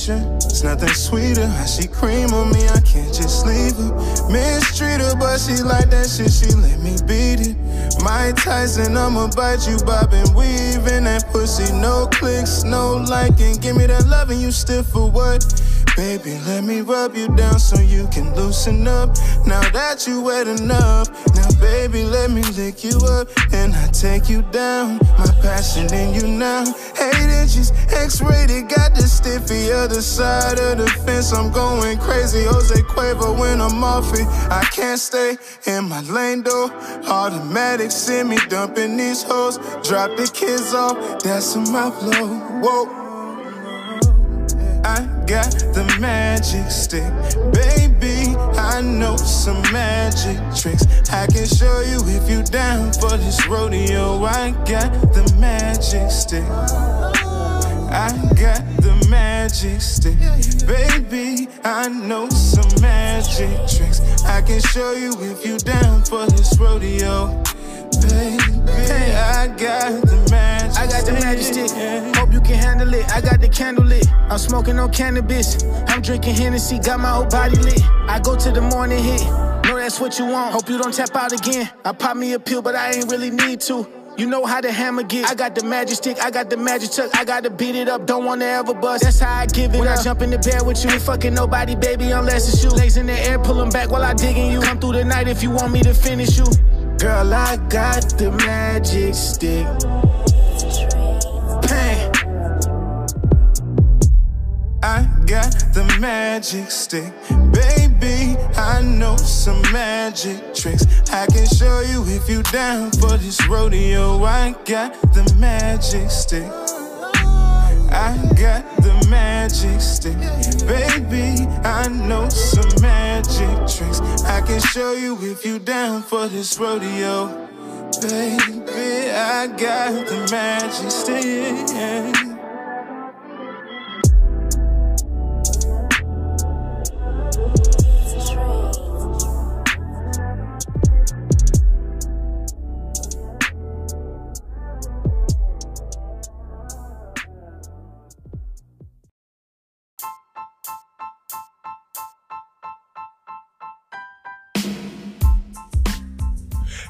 Moesha. It's nothing sweeter. How she cream on me, I can't just leave her. Mistreat her, but she like that shit, she let me beat it. Mike Tyson, I'ma bite you, bob and weave in that pussy. No clicks, no liking. Give me that love and you stiff for what? Baby, let me rub you down so you can loosen up. Now that you wet enough, now baby, let me lick you up and I take you down. My passion in you now. Eight inches, X-rated, got the stiffy other side of the fence. I'm going crazy, Jose Cuervo when I'm off it. I can't stay in my lane though. Automatic send me dumping these hoes. Drop the kids off, that's in my flow. Whoa. I got the magic stick. Baby, I know some magic tricks. I can show you if you down for this rodeo. I got the magic stick. I got the magic stick. Baby, I know some magic tricks. I can show you if you down for this rodeo. Baby, I got the magic I got the magic stick. Hope you can handle it. I got the candle lit. I'm smoking on cannabis. I'm drinking Hennessy. Got my whole body lit. I go to the morning hit. Know that's what you want. Hope you don't tap out again. I pop me a pill, but I ain't really need to. You know how the hammer get. I got the magic stick, I got the magic tuck, I gotta beat it up, don't wanna ever bust. That's how I give it when up. I jump in the bed with you, ain't fucking nobody, baby, unless it's you. Legs in the air, pull them back while I digging you. Come through the night if you want me to finish you. Girl, I got the magic stick. I got the magic stick. Baby, I know some magic tricks. I can show you if you down for this rodeo. I got the magic stick. I got the magic stick. Baby, I know some magic tricks. I can show you if you down for this rodeo. Baby, I got the magic stick.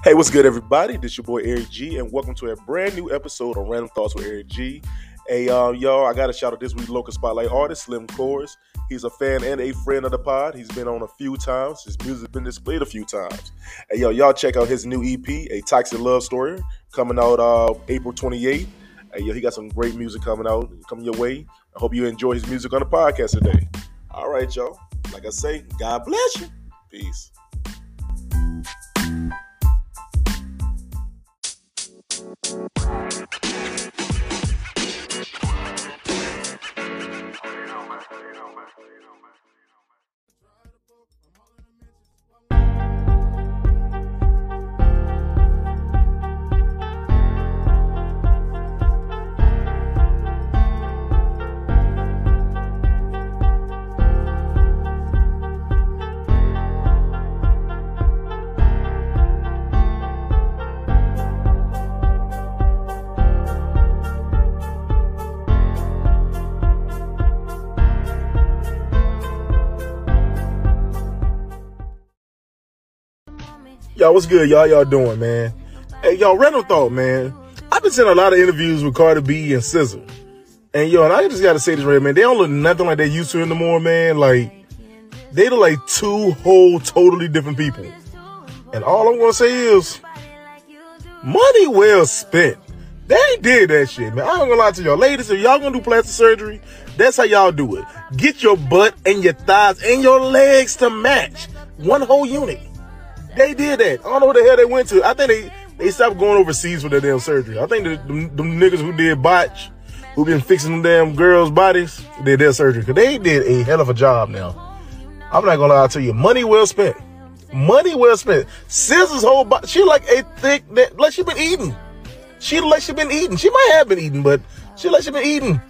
Hey, what's good, everybody? This your boy Eric G, and welcome to a brand new episode of Random Thoughts with Eric G. Hey, uh, y'all, I got to shout out this week's local spotlight artist, Slimkors. He's a fan and a friend of the pod. He's been on a few times. His music's been displayed a few times. Hey, yo, y'all check out his new EP, A Toxic Love Story, coming out uh, April 28th. Hey, yo, he got some great music coming out, coming your way. I hope you enjoy his music on the podcast today. All right, y'all. Like I say, God bless you. Peace. Música Y'all, what's good? Y'all, y'all doing, man? Hey, y'all, random thought, man. I've been seeing a lot of interviews with Cardi B and SZA. And yo, and I just gotta say this right, man. They don't look nothing like they used to anymore, man. Like, they look like two whole, totally different people. And all I'm gonna say is, money well spent. They did that shit, man. I ain't gonna lie to y'all. Ladies, if y'all gonna do plastic surgery, that's how y'all do it. Get your butt and your thighs and your legs to match. One whole unit. They did that. I don't know what the hell they went to. I think they, they stopped going overseas for their damn surgery. I think the, them, niggas who did botch, who been fixing them damn girls' bodies, did their surgery. Cause they did a hell of a job now. I'm not gonna lie to you. Money well spent. Money well spent. Scissors whole body, she like a thick, that, like she been eating. She like she been eating. She might have been eating, but she like she been eating.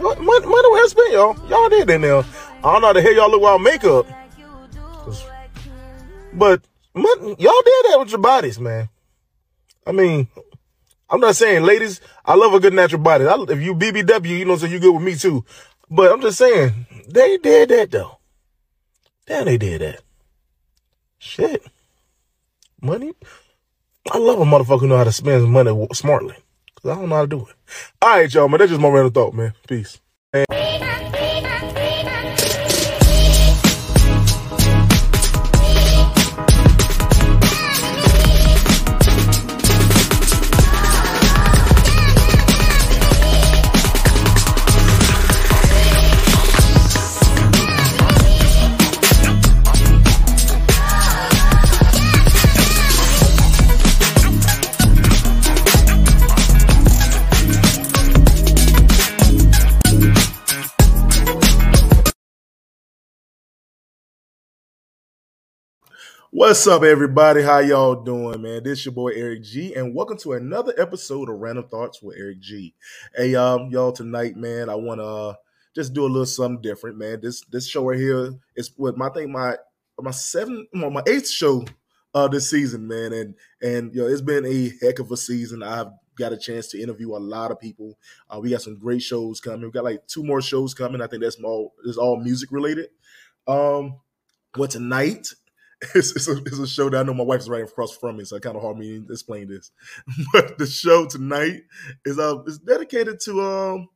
Money, money well spent, y'all. Y'all did that now. I don't know how the hell y'all look without makeup. But y'all did that with your bodies, man. I mean, I'm not saying, ladies, I love a good natural body. I, if you BBW, you know, so you good with me too. But I'm just saying, they did that though. Damn, they did that. Shit. Money. I love a motherfucker who know how to spend money smartly. Cause I don't know how to do it. All right, y'all, man. That's just my random thought, man. Peace. What's up, everybody? How y'all doing, man? This your boy Eric G, and welcome to another episode of Random Thoughts with Eric G. Hey, um, y'all, tonight, man, I want to uh, just do a little something different, man. This this show right here is what my think my my seventh, well, my eighth show uh this season, man, and and you know it's been a heck of a season. I've got a chance to interview a lot of people. Uh, we got some great shows coming. We got like two more shows coming. I think that's all is all music related. Um, what tonight it's, it's, a, it's a show that I know my wife's right across from me, so it kind of hard me to explain this. But the show tonight is uh is dedicated to um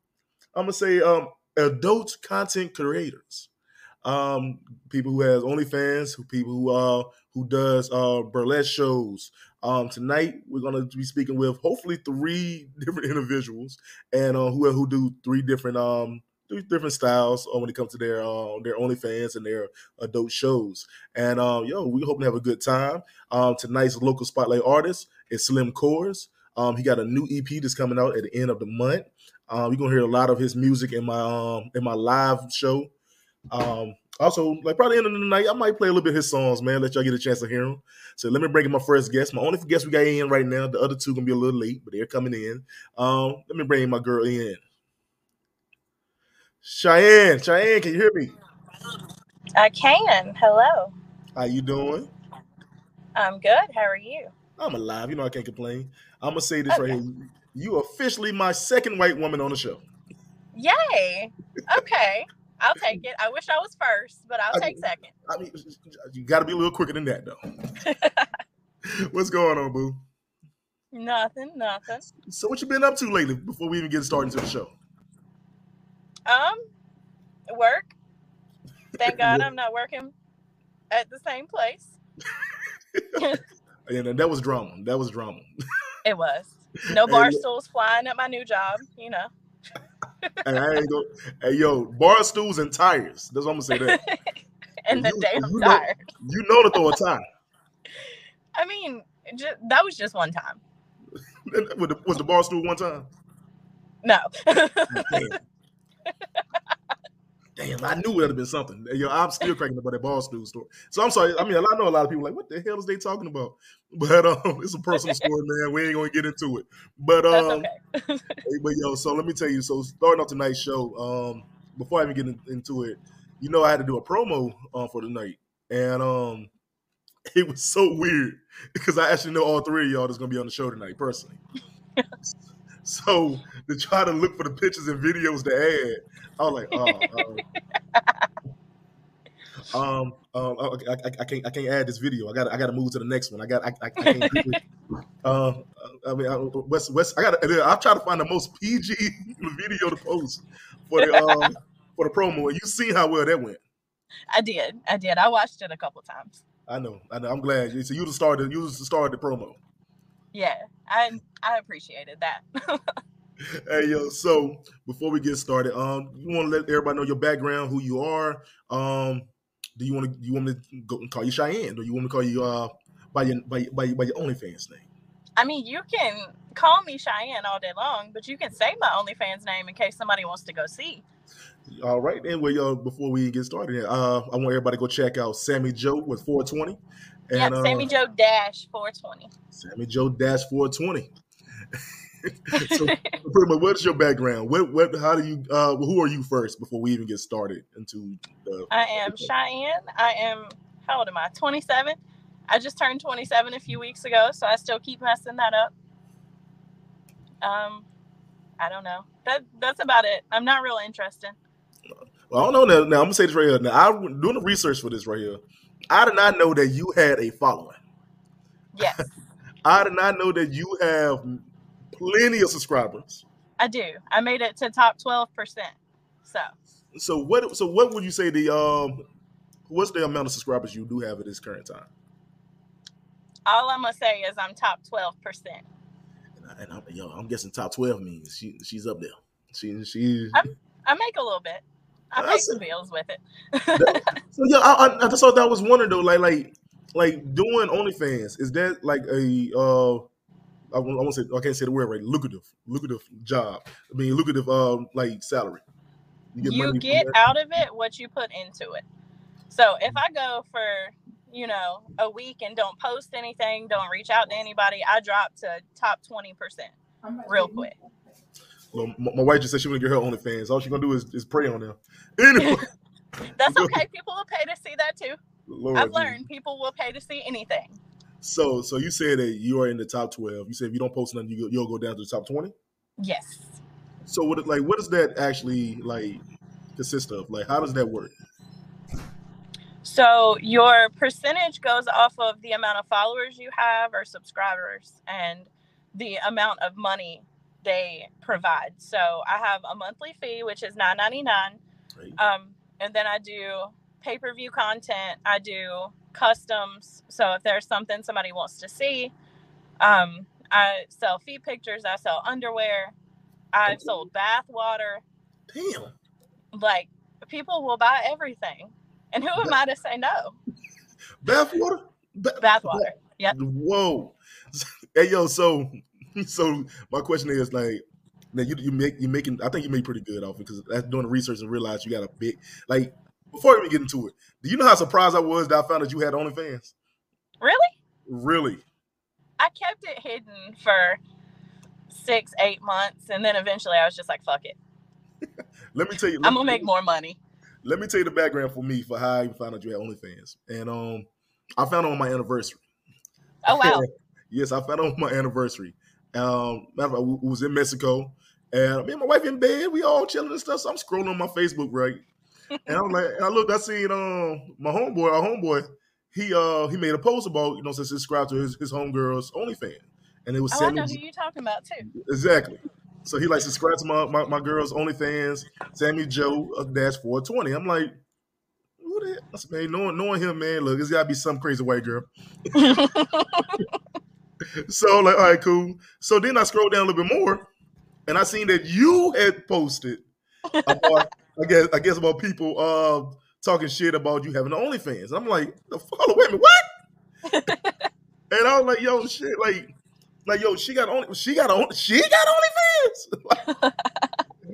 I'm gonna say um adult content creators, um people who has OnlyFans, who people who uh who does uh burlesque shows. Um tonight we're gonna be speaking with hopefully three different individuals and uh who who do three different um different styles uh, when it comes to their uh, their OnlyFans and their adult shows. And um, yo, we hope to have a good time. Um, tonight's local spotlight artist is Slimkors. Um, he got a new EP that's coming out at the end of the month. Um, you're gonna hear a lot of his music in my um in my live show. Um, also, like probably end of the night, I might play a little bit of his songs, man. Let y'all get a chance to hear them. So let me bring in my first guest. My only guest we got in right now. The other two gonna be a little late, but they're coming in. Um, let me bring my girl in. Cheyenne, Cheyenne, can you hear me? I can. Hello. How you doing? I'm good. How are you? I'm alive. You know I can't complain. I'm gonna say this okay. right here. You officially my second white woman on the show. Yay! Okay, I'll take it. I wish I was first, but I'll I, take second. I mean, you got to be a little quicker than that, though. What's going on, boo? Nothing. Nothing. So, what you been up to lately? Before we even get started to the show. Um, work. Thank God I'm not working at the same place. and that was drama. That was drama. It was. No bar stools flying at my new job, you know. and I ain't go, hey yo, bar stools and tires. That's what I'm gonna say that. and the damn you tire. Know, you know to throw a tire. I mean, just, that was just one time. was the bar stool one time? No. Damn, I knew it would have been something. Yo, I'm still cracking up about that ball stool story. So I'm sorry. I mean, I know a lot of people like, what the hell is they talking about? But um, it's a personal story, man. We ain't gonna get into it. But um, okay. but yo, so let me tell you. So starting off tonight's show, um, before I even get in, into it, you know, I had to do a promo um, for the night, and um, it was so weird because I actually know all three of y'all that's gonna be on the show tonight personally. So to try to look for the pictures and videos to add, I was like, oh, um, um, um I, I, I, can't, I can't add this video. I got, I got to move to the next one. I got, I, I, I can't. do it. Uh, I mean, I, West, West, I got. I try to find the most PG video to post for the, um, for the promo. And you see how well that went. I did, I did. I watched it a couple times. I know, I know. I'm glad. So you the star. You the star the promo. Yeah, I I appreciated that. hey yo, so before we get started, um, you want to let everybody know your background, who you are. Um, do you want to you want me to go and call you Cheyenne, or you want me to call you uh by your by by, by your OnlyFans name? I mean, you can call me Cheyenne all day long, but you can say my OnlyFans name in case somebody wants to go see. All right, anyway, y'all. Before we get started, uh, I want everybody to go check out SammyJo with 420. And, yep, Sammy uh, Joe dash 420. Sammy Joe dash 420. so, pretty much, what's your background? What, what, how do you, uh, who are you first before we even get started into the? I am Cheyenne. I am, how old am I? 27. I just turned 27 a few weeks ago, so I still keep messing that up. Um, I don't know. That that's about it. I'm not real interested. Well, I don't know now. Now I'm gonna say this right here. Now I'm doing the research for this right here. I did not know that you had a following. Yes, I did not know that you have plenty of subscribers. I do. I made it to top twelve percent. So So what? So what would you say the um? What's the amount of subscribers you do have at this current time? all I'm gonna say is I'm top twelve percent. And, I, and I'm, yo, I'm guessing top twelve means she she's up there. She she. I'm- I make a little bit. I I pay some bills with it. So yeah, I, I, I just thought that was wondering though, like like like doing OnlyFans is that like a uh I won't, I won't say I can't say the word right lucrative lucrative job. I mean lucrative um like salary. get you get out of it what you put into it. So if I go for, you know, a week and don't post anything, don't reach out to anybody, I drop to top 20% real quick. Well, my, my wife just said she want to get her OnlyFans. All she's gonna do is, is pray on them. Anyway, That's okay. People will pay to see that too. Lord, I've learned people will pay to see anything. So so you said that you are in the top twelve. You said if you don't post nothing, you go, you'll go down to the top twenty. Yes. So what like what does that actually like consist of? Like how does that work? So your percentage goes off of the amount of followers you have or subscribers and the amount of money they provide. So I have a monthly fee which is nine ninety nine. Right. Um, and then I do pay per view content. I do customs. So if there's something somebody wants to see, um, I sell feet pictures. I sell underwear. I've sold bath water. Damn. Like people will buy everything. And who am I to say no? Bath water? Ba- Bath water. Yep. Whoa. Hey yo, so so my question is like now you you make you making I think you made pretty good off it because that's doing the research and realized you got a big like before we even get into it, do you know how surprised I was that I found that you had OnlyFans? Really? Really? I kept it hidden for six, eight months, and then eventually I was just like, "Fuck it, Let me tell you. I'm gonna make more money." Let me tell you the background for me for how I even found out you had OnlyFans. And um I found it on my anniversary. Oh wow! yes, I found out on my anniversary. Um, matter of fact, we was in Mexico, and me and my wife in bed. We all chilling and stuff. So I'm scrolling on my Facebook, right? And I'm like, and I looked, I seen um my homeboy, our homeboy. He uh he made a post about you know to subscribe to his his homegirls OnlyFans, and it was Oh, I know who you're talking about too. exactly. So he like subscribe to my my, my girls OnlyFans, SammyJo uh, dash four twenty. I'm like, who the hell? I said, man, knowing knowing him, man, look, it's gotta be some crazy white girl. So like, all right, cool. So then I scrolled down a little bit more, and I seen that you had posted about, I guess, I guess about people uh talking shit about you having OnlyFans. I'm like, the fuck? Wait a minute, what? and I was like, yo, shit, like, like, yo, she got only, she got on, she got OnlyFans.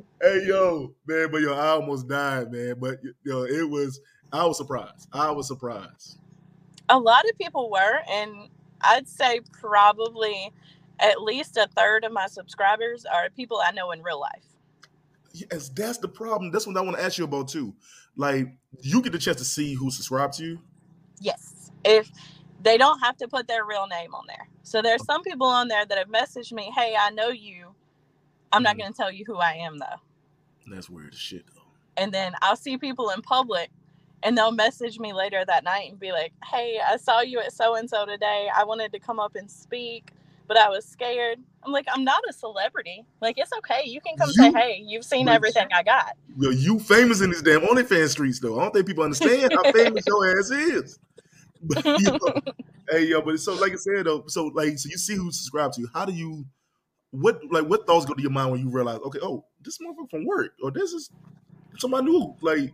hey, yo, man, but yo, I almost died, man. But yo, it was, I was surprised. I was surprised. a lot of people were, and I'd say probably at least a third of my subscribers are people I know in real life. Yes, that's the problem. That's what I want to ask you about too. Like, you get the chance to see who subscribed to you. Yes. If they don't have to put their real name on there. So there's some people on there that have messaged me, "Hey, I know you. I'm not Mhm. going to tell you who I am though." That's weird as shit, though. And then I'll see people in public and they'll message me later that night and be like, "Hey, I saw you at so and so today. I wanted to come up and speak, but I was scared." I'm like, "I'm not a celebrity. Like it's okay. You can come say, "Hey, you've seen everything I got." Yo, you famous in these damn OnlyFans streets, though. I don't think people understand how famous your ass is. But, you know, hey, yo, but so like I said though, so like, so you see who subscribed to you. How do you, what like, what thoughts go to your mind when you realize, okay, oh, this motherfucker from work, or this is somebody new. Like,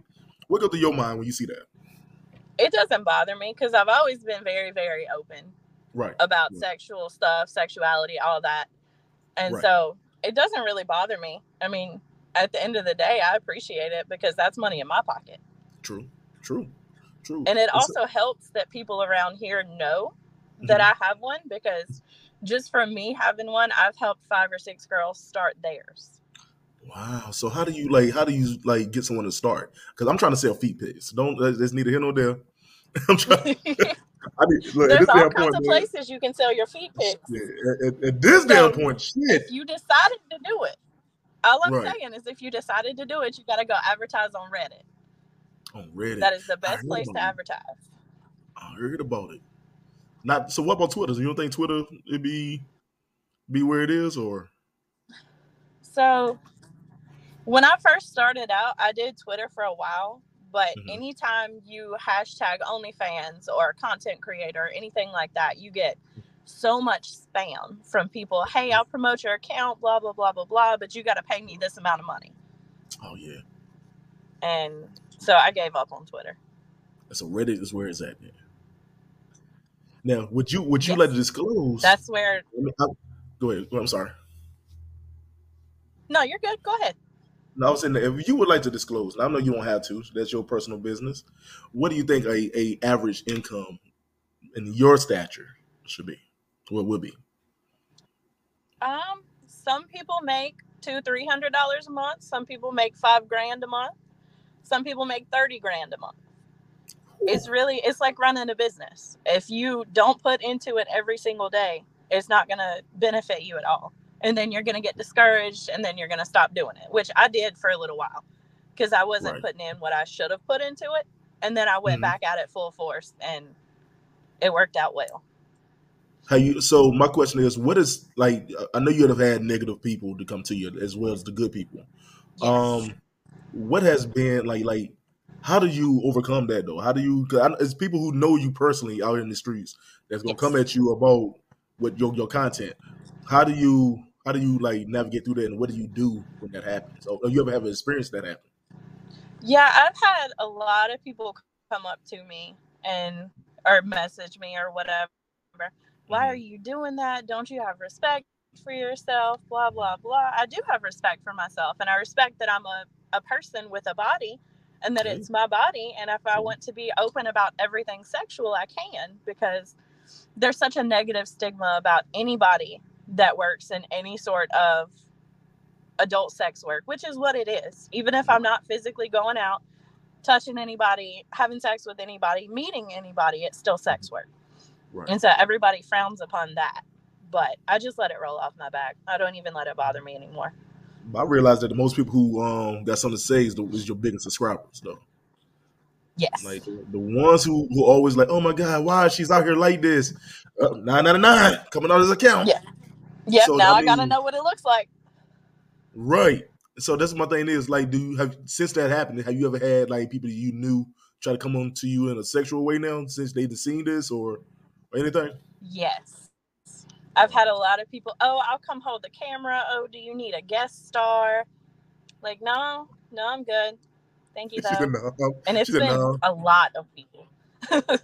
what go through your mind when you see that? It doesn't bother me cuz I've always been very very open. Right. about Yeah. sexual stuff, sexuality, all that. And Right. so it doesn't really bother me. I mean, at the end of the day, I appreciate it because that's money in my pocket. True. True. True. And it It's- also helps that people around here know that Mhm. I have one because just from me having one, I've helped five or six girls start theirs. Wow. So how do you like? How do you like get someone to start? Because I'm trying to sell feet pics. Don't there's neither here nor there. I'm trying. I mean, look, There's all kinds point, of places you can sell your feet pics Yeah, at, at- this So, damn point, shit. if you decided to do it. All I'm Right. saying is, if you decided to do it, you got to go advertise on Reddit. On Reddit. That is the best place to it. advertise. I heard about it. Not so. What about Twitter? So you don't think Twitter it be be where it is, or So, when I first started out, I did Twitter for a while. But Mhm. anytime you hashtag OnlyFans or content creator, or anything like that, you get so much spam from people. Hey, I'll promote your account, blah blah blah blah blah, but you got to pay me this amount of money. oh yeah. And so I gave up on Twitter. So Reddit is where it's at. Then. Now, would you would you Yes. like to disclose? That's where. I mean, I- go ahead. I'm sorry. No, you're good. Go ahead. No, I was saying that if you would like to disclose, and I know you don't have to. That's your personal business. What do you think a, a average income in your stature should be? What would be? Um, some people make two, three hundred dollars a month. Some people make five grand a month. Some people make thirty grand a month. It's really it's like running a business. If you don't put into it every single day, it's not gonna benefit you at all. And then you're gonna get discouraged and then you're gonna stop doing it, which I did for a little while. Because I wasn't Right. putting in what I should have put into it. And then I went Mhm. back at it full force and it worked out well. How you? So my question is, what is like? I know you'd have had negative people to come to you as well as the good people. Yes. Um, what has been like? Like, how do you overcome that though? How do you? Cause it's people who know you personally out in the streets that's gonna Yes. come at you about what your your content. How do you? How do you like navigate through that? And what do you do when that happens? Or, or you ever have an experience that happen? Yeah, I've had a lot of people come up to me and or message me or whatever. Why mm-hmm. are you doing that? Don't you have respect for yourself? Blah blah blah. I do have respect for myself and I respect that I'm a, a person with a body and that Okay. it's my body and if I want to be open about everything sexual, I can because there's such a negative stigma about anybody that works in any sort of adult sex work, which is what it is. Even if I'm not physically going out, touching anybody, having sex with anybody, meeting anybody, it's still sex work. Right. And so everybody frowns upon that. But I just let it roll off my back. I don't even let it bother me anymore. I realize that the most people who um got something to say is, the, is your biggest subscribers though. Yes. Like the, the ones who who always like, oh my god, why she's out here like this? Uh, nine ninety nine coming out of his account. Yeah. Yep. so, now I I, gotta know what it looks like. Right. So that's my thing is like, do you have since that happened? Have you ever had like people you knew try to come on to you in a sexual way now since they've seen this or, or anything? Yes. I've had a lot of people, oh, I'll come hold the camera. Oh, do you need a guest star? Like, no, no, I'm good. Thank you, She said, no. And it's been no. a lot of people.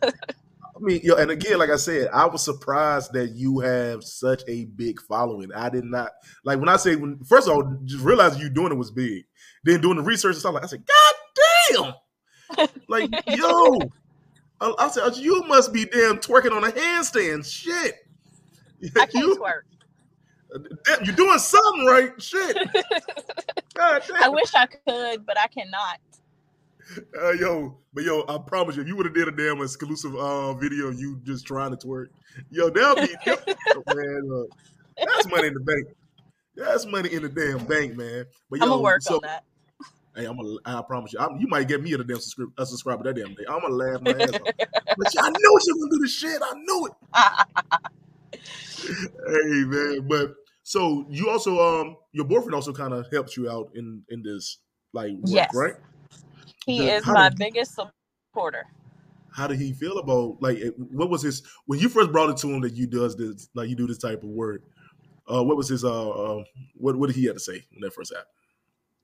I mean, yo, and again, like I said, I was surprised that you have such a big following. I did not like when I say when first of all, just realizing you doing it was big. Then doing the research and stuff, like I said, God damn, like yo, I, I said you must be damn twerking on a handstand. Shit, I can't you, twerk. damn, you're doing something right. Shit, God damn. I wish I could, but I cannot. Uh, yo, but yo, I promise you, if you would have did a damn exclusive uh, video, you just trying to twerk, yo, that'll be man. Look, that's money in the bank. That's money in the damn bank, man. But yo, I'm gonna work so, on that. Hey, I'm gonna. I promise you, I'm, you might get me a damn subscribe, a subscriber that damn day. I'm gonna laugh my ass off. But I knew she was gonna do the shit. I knew it. Hey, man. But so you also, um, your boyfriend also kind of helps you out in in this like work, Yes. right? He The- is my did- biggest supporter. how did he feel about like what was his when you first brought it to him that you does this like you do this type of work uh what was his uh, uh what what did he have to say when that first happened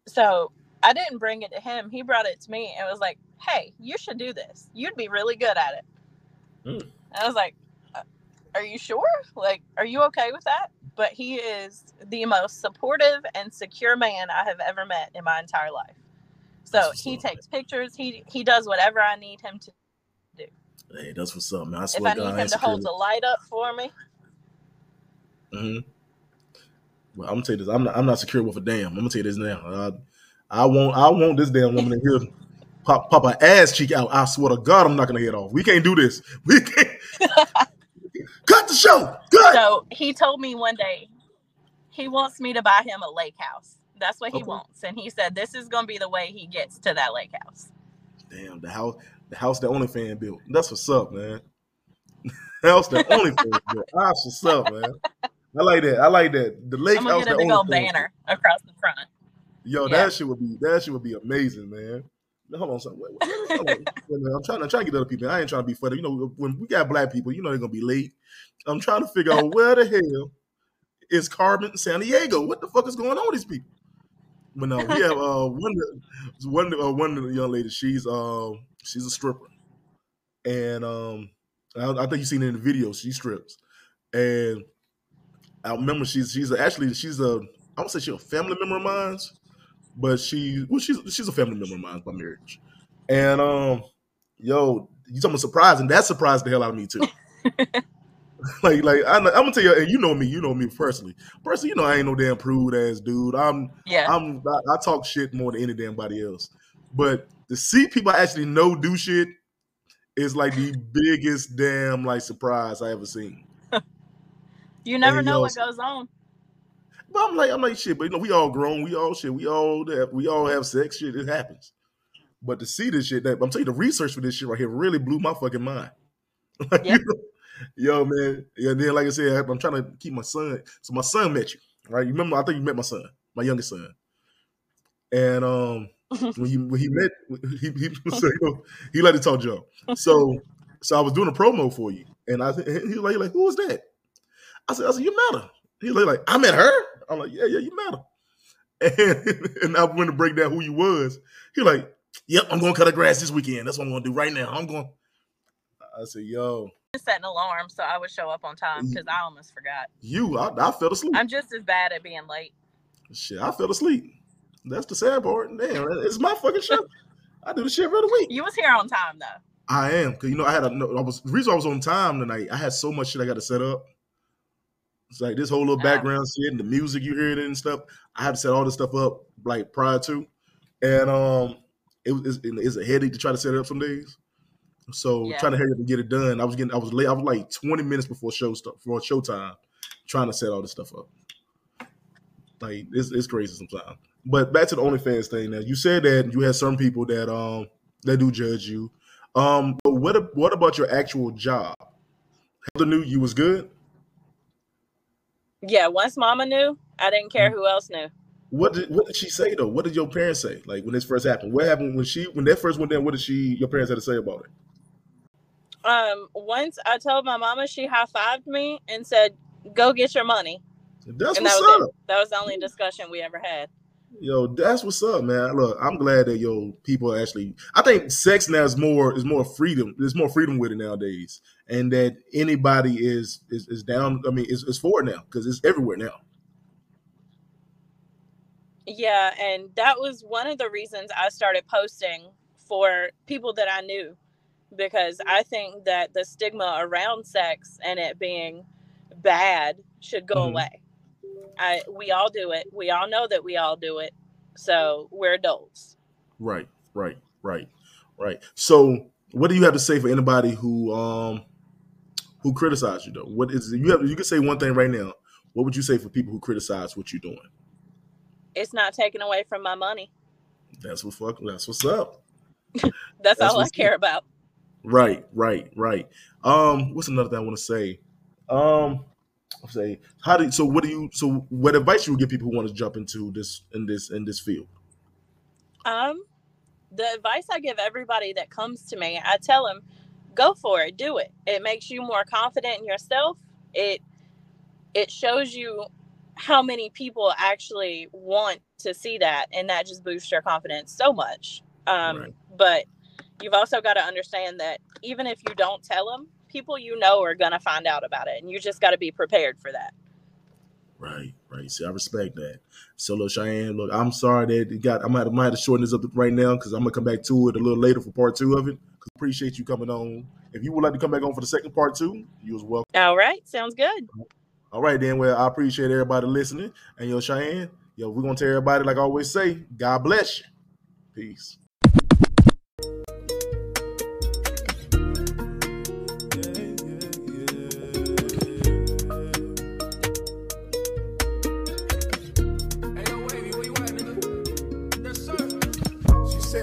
So I didn't bring it to him. He brought it to me and was like, "Hey, you should do this. You'd be really good at it." And I was like, uh, "Are you sure? Like, are you okay with that?" But he is the most supportive and secure man I have ever met in my entire life. So he takes pictures. He he does whatever I need him to. Do. Hey that's what's up man. I swear If I to need God, him to hold the light up for me, hmm well i'm gonna tell you this. I'm not i'm not secure with a damn. I'm gonna tell you this now. Uh, i want i want this damn woman in here pop pop her ass cheek out. I swear to god i'm not gonna head off. We can't do this. We can't. Cut the show. Good So he told me one day he wants me to buy him a lake house. That's what he Okay. wants. And he said this is gonna be the way he gets to that lake house. Damn, the house, the house that only fan built. That's what's up, man. the house that only fan built. That's what's up, man. I like that. I like that. The lake I'm house gonna get a big old banner across the front. Yo, Yeah. that shit would be that shit would be amazing, man. Hold on, son. Wait, wait, wait. I'm trying, I'm trying to get other people. I ain't trying to be funny. You know, when we got black people, you know they're gonna be late. I'm trying to figure out where the hell is Carmen Sandiego? What the fuck is going on with these people? But no, we have uh one one uh, one young ladies. She's uh she's a stripper, and um I, I think you've seen it in the video. She strips, and I remember she's she's actually she's a I don't say she's a family member of mine, but she well she's she's a family member of mine by marriage, and um yo you talking about surprising that surprised the hell out of me too. like like I'm, I'm gonna tell you, and you know me, you know me personally. Personally, you know I ain't no damn prude ass dude. I'm Yeah. I'm I, I talk shit more than any damn body else. But to see people I actually know do shit is like the biggest damn like surprise I ever seen. you never and know yo, what goes on. But I'm like I'm like shit. But you know we all grown, we all shit, we all have, we all have sex. Shit, it happens. But to see this shit, that I'm telling you, the research for this shit right here really blew my fucking mind. Like, Yeah. you know, yo, man. Yeah, then like I said, I'm trying to keep my son. So my son met you, right? You remember? I think you met my son, my youngest son. And um, when he when he met, he he so, you know, he let it talk Joe. So so I was doing a promo for you, and I he was like, like who was that? I said I said you met her. He was like I met her. I'm like yeah yeah you met her. And and I went to break down who you was. He like yep I'm gonna cut the grass this weekend. That's what I'm gonna do right now. I'm going. I said yo set an alarm so I would show up on time because I almost forgot. you I, I fell asleep. I'm just as bad at being late. Shit I fell asleep. That's the sad part. Damn it's my fucking show. I do the shit every other week. You was here on time though. I am because you know I had a no, I was the reason I was on time tonight. I had so much shit I got to set up. It's like this whole little Ah. background shit and the music you hear it and stuff. I had to set all this stuff up like prior to, and um, it was it's, it's a headache to try to set it up some days. So Yeah. trying to hurry up and get it done. I was getting I was late. I was like twenty minutes before show stuff for showtime, trying to set all this stuff up. Like it's it's crazy sometimes. But back to the OnlyFans thing. Now you said that you had some people that um that do judge you. Um, but what what about your actual job? Heather knew you was good. Yeah, once mama knew, I didn't care Mm. who else knew. What did what did she say though? What did your parents say? Like when this first happened? What happened when she when that first went down? What did she your parents had to say about it? Um, once I told my mama, she high fived me and said, "Go get your money," That's and that what's was up. it. That was the only discussion we ever had. Yo, that's what's up, man. Look, I'm glad that yo people actually. I think sex now is more is more freedom. There's more freedom with it nowadays, and that anybody is is, is down. I mean, is, is for it now because it's everywhere now. Yeah, and that was one of the reasons I started posting for people that I knew because I think that the stigma around sex and it being bad should go Mhm. away. I we all do it. We all know that we all do it. So, we're adults. Right, right, right, right. So, what do you have to say for anybody who um who criticize you though? What is you have? You can say one thing right now. What would you say for people who criticize what you're doing? It's not taken away from my money. That's what fuck. That's what's up. That's, That's all I care about. Right, right, right. Um, what's another thing I want to say? Um, I'll say how do so what do you so what advice you would give people who want to jump into this in this in this field? Um, the advice I give everybody that comes to me, I tell them, go for it, do it. It makes you more confident in yourself. It it shows you how many people actually want to see that, and that just boosts your confidence so much. Um, Right. But you've also got to understand that even if you don't tell them, people you know are gonna find out about it, and you just got to be prepared for that. Right, right. See, I respect that. So, look, Cheyenne, look, I'm sorry that it got. I might, I might have shortened this up right now because I'm gonna come back to it a little later for part two of it. appreciate you coming on. If you would like to come back on for the second part two, you as welcome. All right, sounds good. All right, then. Well, I appreciate everybody listening. And yo, Cheyenne, yo, we're gonna tell everybody, like I always say, God bless you. Peace.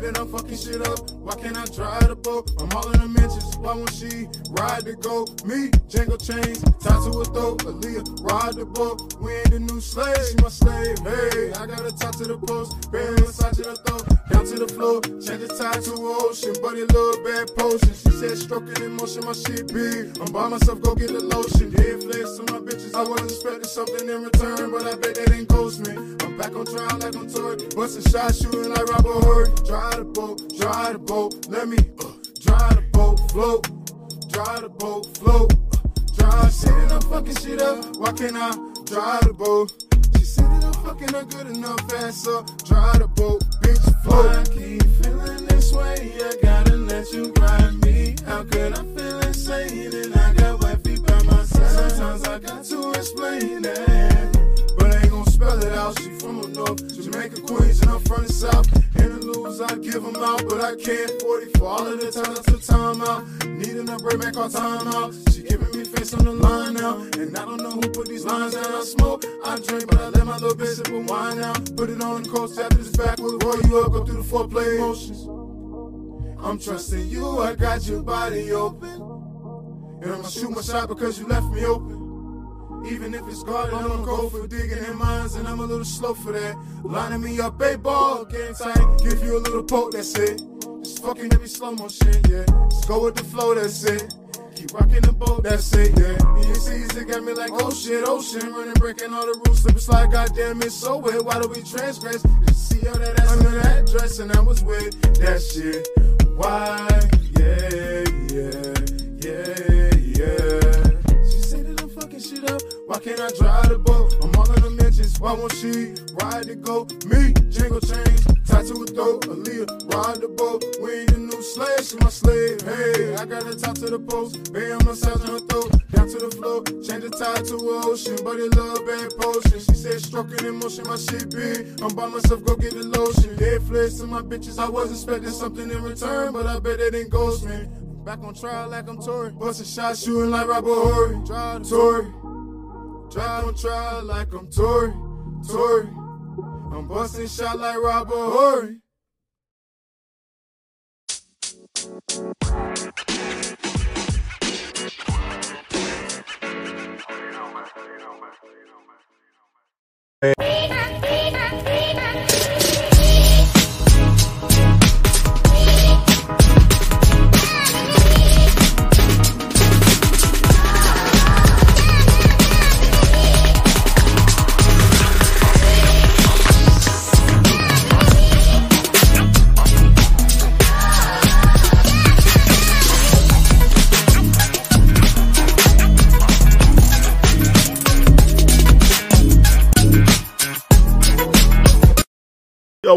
And I'm fucking shit up. Why can't I drive the boat? I'm all in the mentions. Why won't she ride the go? Me, Django chains, tied to a throat. Aaliyah, ride the boat. We ain't the new slave, she my slave. Hey, I gotta talk to the post. Bear massage to the throat. Down to the floor, change the tide to ocean. Buddy, little bad potion. She said, stroking in motion, my shit big. I'm by myself, go get the lotion. Yeah, flex to my bitches. I wasn't expecting something in return, but I bet they didn't ghost me. I'm back on trial like I'm Tory. Bustin' shots, shooting like Robert Horry. Drive the boat, drive the boat. Let me uh, drive the boat, float. Drive the boat, float. Uh, drive, sitting up, fucking shit up. Why can't I drive the boat? She said that I'm fucking her good enough, ass up. Drive the boat, bitch, float. I keep feeling this way. I gotta let you grind me. How could I feel insane? And I got wifey by my side. Sometimes I got to explain that. Out. She from the north, Jamaica, Queens, and I'm from the south. Interludes, I give them out, but I can't. 40 for all of the time I took time out. Needing a break, man, call time out. She giving me face on the line now. And I don't know who put these lines down. I smoke, I drink, but I let my little bitch sip of wine now. Put it on the coast after this back, we'll roll you up, go through the foreplay motions. I'm trusting you, I got your body open. And I'ma shoot my shot because you left me open. Even if it's guarded, I'm gonna go for digging in mines, and I'm a little slow for that. Lining me up, a ball, game tight. Give you a little poke, that's it. Just fucking every slow motion, yeah. Just go with the flow, that's it. Keep rocking the boat, that's it, yeah. You see, it got me like, oh shit, oh, ocean. Running, breaking all the rules, slip slide, goddamn, it's so weird. Why do we transgress? Just see all that ass under that dress, and I was with that shit. Why? Yeah, yeah, Shit up. Why can't I drive the boat? I'm all in the mentions. Why won't she ride the go? Me, Django chains, tied to a throat. Aaliyah, ride the boat. We ain't the new slave, she my slave. Hey, I gotta talk to the post. Bang on massage on her throat. Down to the floor, change the tide to a ocean. Buddy, love bad potion. She said, stroking in motion, my shit big. I'm by myself, go get the lotion. Dead flesh to my bitches. I was expecting something in return, but I bet they didn't ghost me. Back on trial like I'm Tory. Bustin' shots, shooting like Robert Horry. Tory. Drive on trial like I'm Tory. Tory. I'm busting shot like Robert Horry. Yo,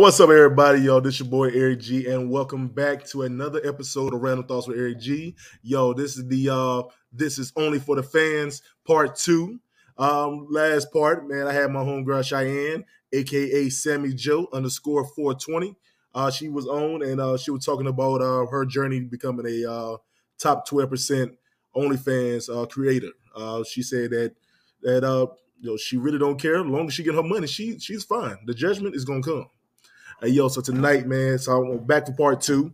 what's up, everybody? Yo, this your boy Eric G, and welcome back to another episode of Random Thoughts with Eric G. Yo, this is the uh this is only for the fans part two. Um, last part, man, I had my homegirl Cheyenne, aka SammyJo underscore 420. Uh, she was on and uh she was talking about uh her journey becoming a uh top 12% OnlyFans uh creator. Uh she said that that uh you know she really don't care as long as she get her money, she she's fine. The judgment is gonna come. Hey yo, so tonight, man, so I'm back for part two,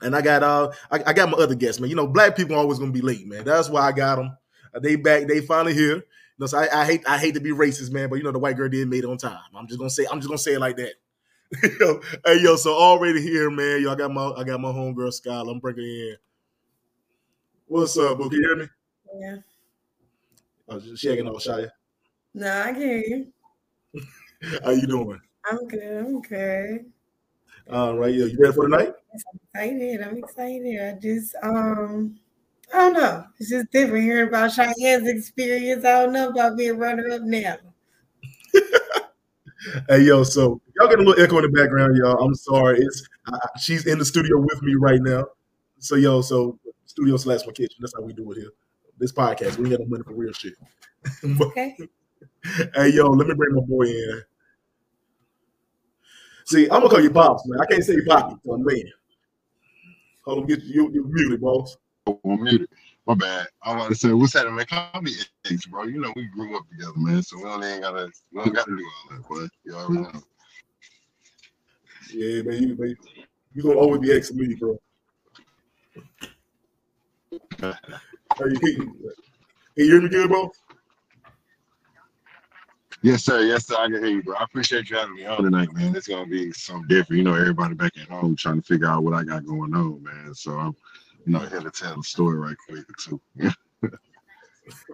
and I got uh, I, I got my other guests, man. You know, black people always gonna be late, man. That's why I got them. They back, they finally here. You know, so I, I hate, I hate to be racist, man, but you know, the white girl did made it on time. I'm just gonna say, I'm just gonna say it like that. yo, hey yo, so already here, man. Yo, I got my, I got my homegirl Skyler. I'm bringing in. What's up, boo? Can you hear me? Yeah. Oh, she ain't all shy. No, I can hear you. How you doing? I'm good. I'm good. All right, yo, you ready for tonight? I'm excited. I'm excited. I just um I don't know. It's just different hearing about Cheyenne's experience. I don't know about being runner up now. Hey yo, so y'all get a little echo in the background, y'all. I'm sorry. It's uh, she's in the studio with me right now. So yo, so studio slash my kitchen. That's how we do it here. This podcast, we ain't got no money for real shit. Okay. hey yo, let me bring my boy in. See, I'm gonna call you pops, man. I can't say Papi, so I'm man. Hold on, get you, you muted, boss. Oh, I'm muted. My bad. I want to say, what's happening, man? Call me X, bro. You know we grew up together, man. So we don't ain't gotta, we don't gotta do all that, boy. You already know. Yeah, man, you, man. You gonna always be X to me, bro. Are you, can, can you hear me good, bro? Yes, sir. Yes, sir. I can hear you, bro. I appreciate you having me on tonight, man. It's gonna be something different. You know, everybody back at home trying to figure out what I got going on, man. So I'm, you know, here to tell the story right quick too.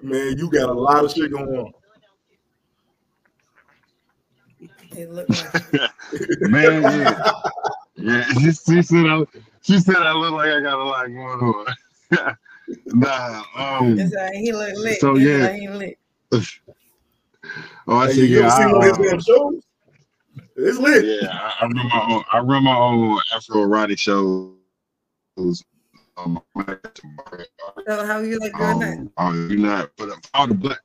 man, you got a lot of shit going on. It looked like man, yeah, yeah. She, she said I, she said I look like I got a lot going on. nah, um, it's like he look lit. So, yeah. he lit. Oh, I Hey, see. you ever Yeah, seen I, one of his uh, damn shows? It's lit. yeah, I, I run my own. I run my own Afro erotic shows. Um, So how you like doing that? um, oh, you not put up all the black.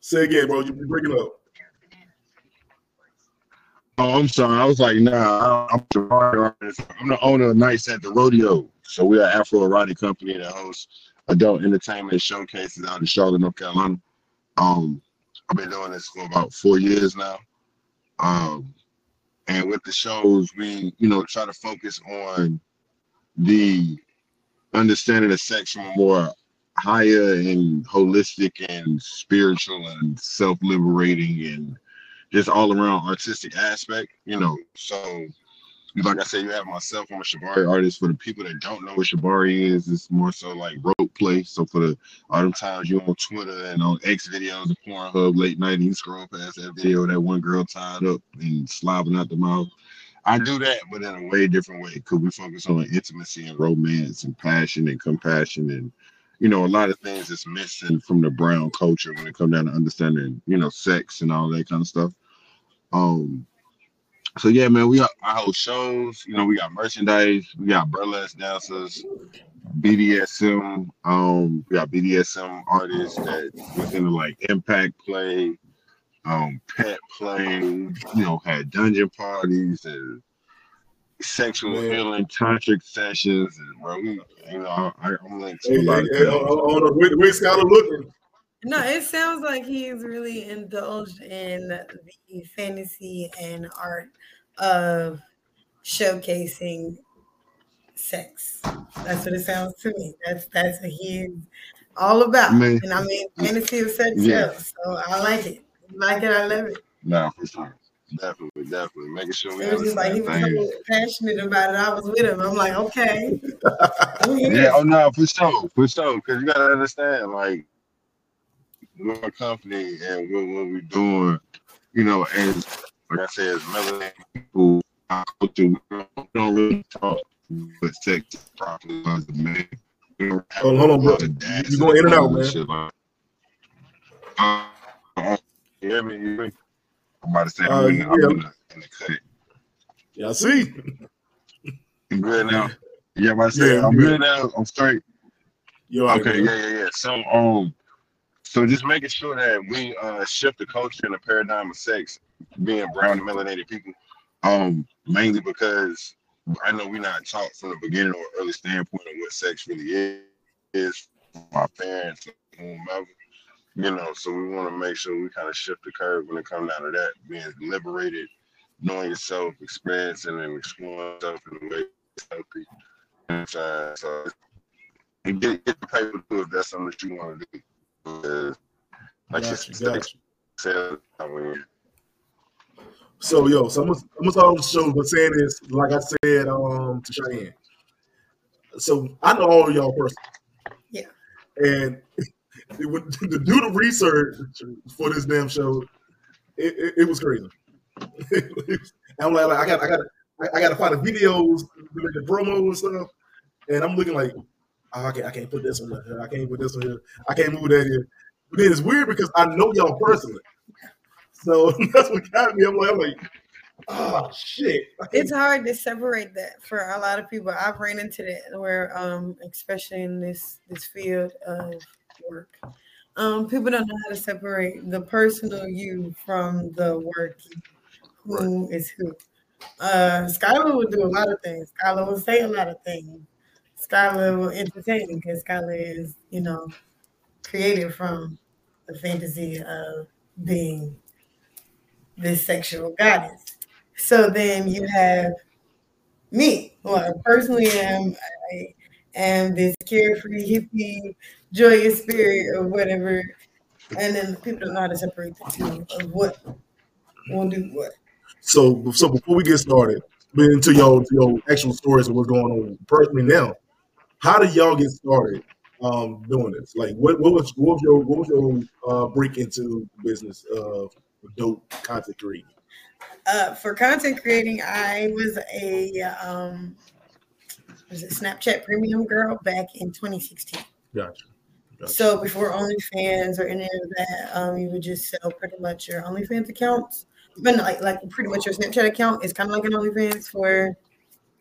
Say again, bro. You be breaking up. Oh, I'm sorry. I was like, nah, I'm the. I'm the owner of Nights at the Rodeo. So we're an Afro erotic company that hosts adult entertainment showcases out in Charlotte, North Carolina. Um, I've been doing this for about four years now. Um, and with the shows, we, you know, try to focus on the understanding of sex from a more higher and holistic and spiritual and self-liberating and just all around artistic aspect, you know. So, like I said, you have myself. I'm a shibari artist. For the people that don't know what shibari is, it's more so like rope play. So for the them times you on Twitter and on X videos, the Pornhub late night, and you scroll past that video, that one girl tied up and slobbing out the mouth. I do that, but in a way different way because we focus on intimacy and romance and passion and compassion and you know a lot of things that's missing from the brown culture when it comes down to understanding you know sex and all that kind of stuff. Um, so yeah, man, we got I host shows. You know, we got merchandise. We got burlesque dancers, BDSM. Um, we got BDSM artists that within the like impact play, um, pet play. You know, had dungeon parties and sexual Man. healing tantric sessions. And bro, we, you know, I, I'm linked to a lot hey, of hey, hold on, hold on. Wait, wait, Skyler looking. No, it sounds like he's really indulged in the fantasy and art of showcasing sex. That's what it sounds to me. That's that's what he's all about. And I mean fantasy of sex Yeah. sells. So I like it. Like it, I love it. Nah, for sure. Definitely, definitely. Making sure we It was just like he was so passionate about it. I was with him. I'm like, okay. Yeah, oh no, for sure, for sure. Because you gotta understand, like, we're a company and what, what we're doing, you know, as like I said, as melanated people, our culture, we don't, we don't really talk sex properly as a man. We don't have Hold on, hold on, bro. You going in and out, man. shit like- Uh, uh, you hear me? You hear me? I'm about to say, I'm, Uh, I'm yeah. in, the, in the cut. Yeah, I see. You good now? Yeah, I'm to say, Yeah, I'm good now. I'm straight. Right, Okay, man? yeah, yeah, yeah. So um so just making sure that we uh shift the culture and the paradigm of sex being brown and melanated people. Um, mainly because I know we're not taught from the beginning or early standpoint of what sex really is, is our parents whomever. You know, so we want to make sure we kind of shift the curve when it comes down to that, being liberated, knowing yourself, experiencing and exploring yourself in a way that's healthy. And so and get, get the paper to do if that's something that you want to do. Because, like Got you you, said, I mean, So yo, so I'm gonna, I'm gonna start the show by saying this, like I said, um, to Cheyenne. So I know all of y'all personally. Yeah. And it would, to do the research for this damn show, it, it, it was crazy. I'm like, like, I got I got I, I got to find the videos, the promo and stuff, and I'm looking like, oh, I can't I can't put this one here. I can't put this one here. I can't move that here. But then it's weird because I know y'all personally. So that's what got me. I'm like, I'm like, oh shit. it's hard to separate that for a lot of people. I've ran into that where, um, especially in this this field of work, um, people don't know how to separate the personal you from the work. Who is who? Uh, Skyler will do a lot of things. Skyler will say a lot of things. Skyler will entertain because Skyler is, you know, created from the fantasy of being this sexual goddess. So then you have me, who I personally am. I am this carefree, hippie, joyous spirit or whatever. And then people don't know how to separate the two of what will do what. So, so before we get started, into your your actual stories of what's going on personally now, how did y'all get started um, doing this? Like, what, what was what was your what was your uh, break into business of dope content creating? Uh, for content creating, I was a um, was a Snapchat premium girl back in 2016. Gotcha. gotcha. So before OnlyFans or any of that, um, you would just sell pretty much your OnlyFans accounts. But like like pretty much your Snapchat account is kind of like an OnlyFans for,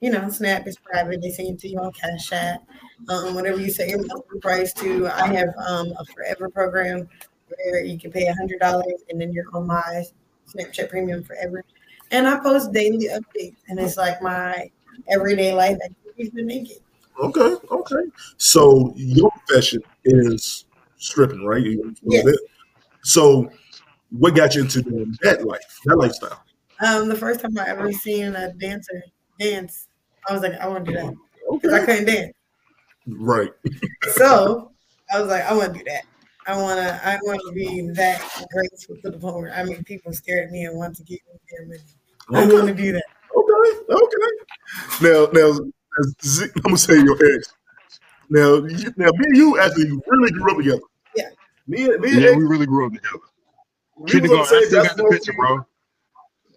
you know, Snap is private. They send it to you on Cash App. Um, whatever you set your monthly price to. I have um, a forever program where you can pay a hundred dollars and then you're on my Snapchat premium forever. And I post daily updates and it's like my everyday life activities to make it. Okay, okay. So your profession is stripping, right? Yes. So what got you into doing that life, that lifestyle? Um, the first time I ever seen a dancer dance, I was like, I want to do that because I Okay. couldn't dance. Right. So I was like, I want to do that. I want to. I want to be that graceful to the point where I mean, people stare at me and want to give me their money. I want to do that. Okay, okay. Now, now, now, Z- I'm gonna say your ex. Now, you, now, me and you actually really grew up together. Yeah. Me and me and Yeah, ex, we really grew up together. we was on Kindergarten, I still got the picture, bro.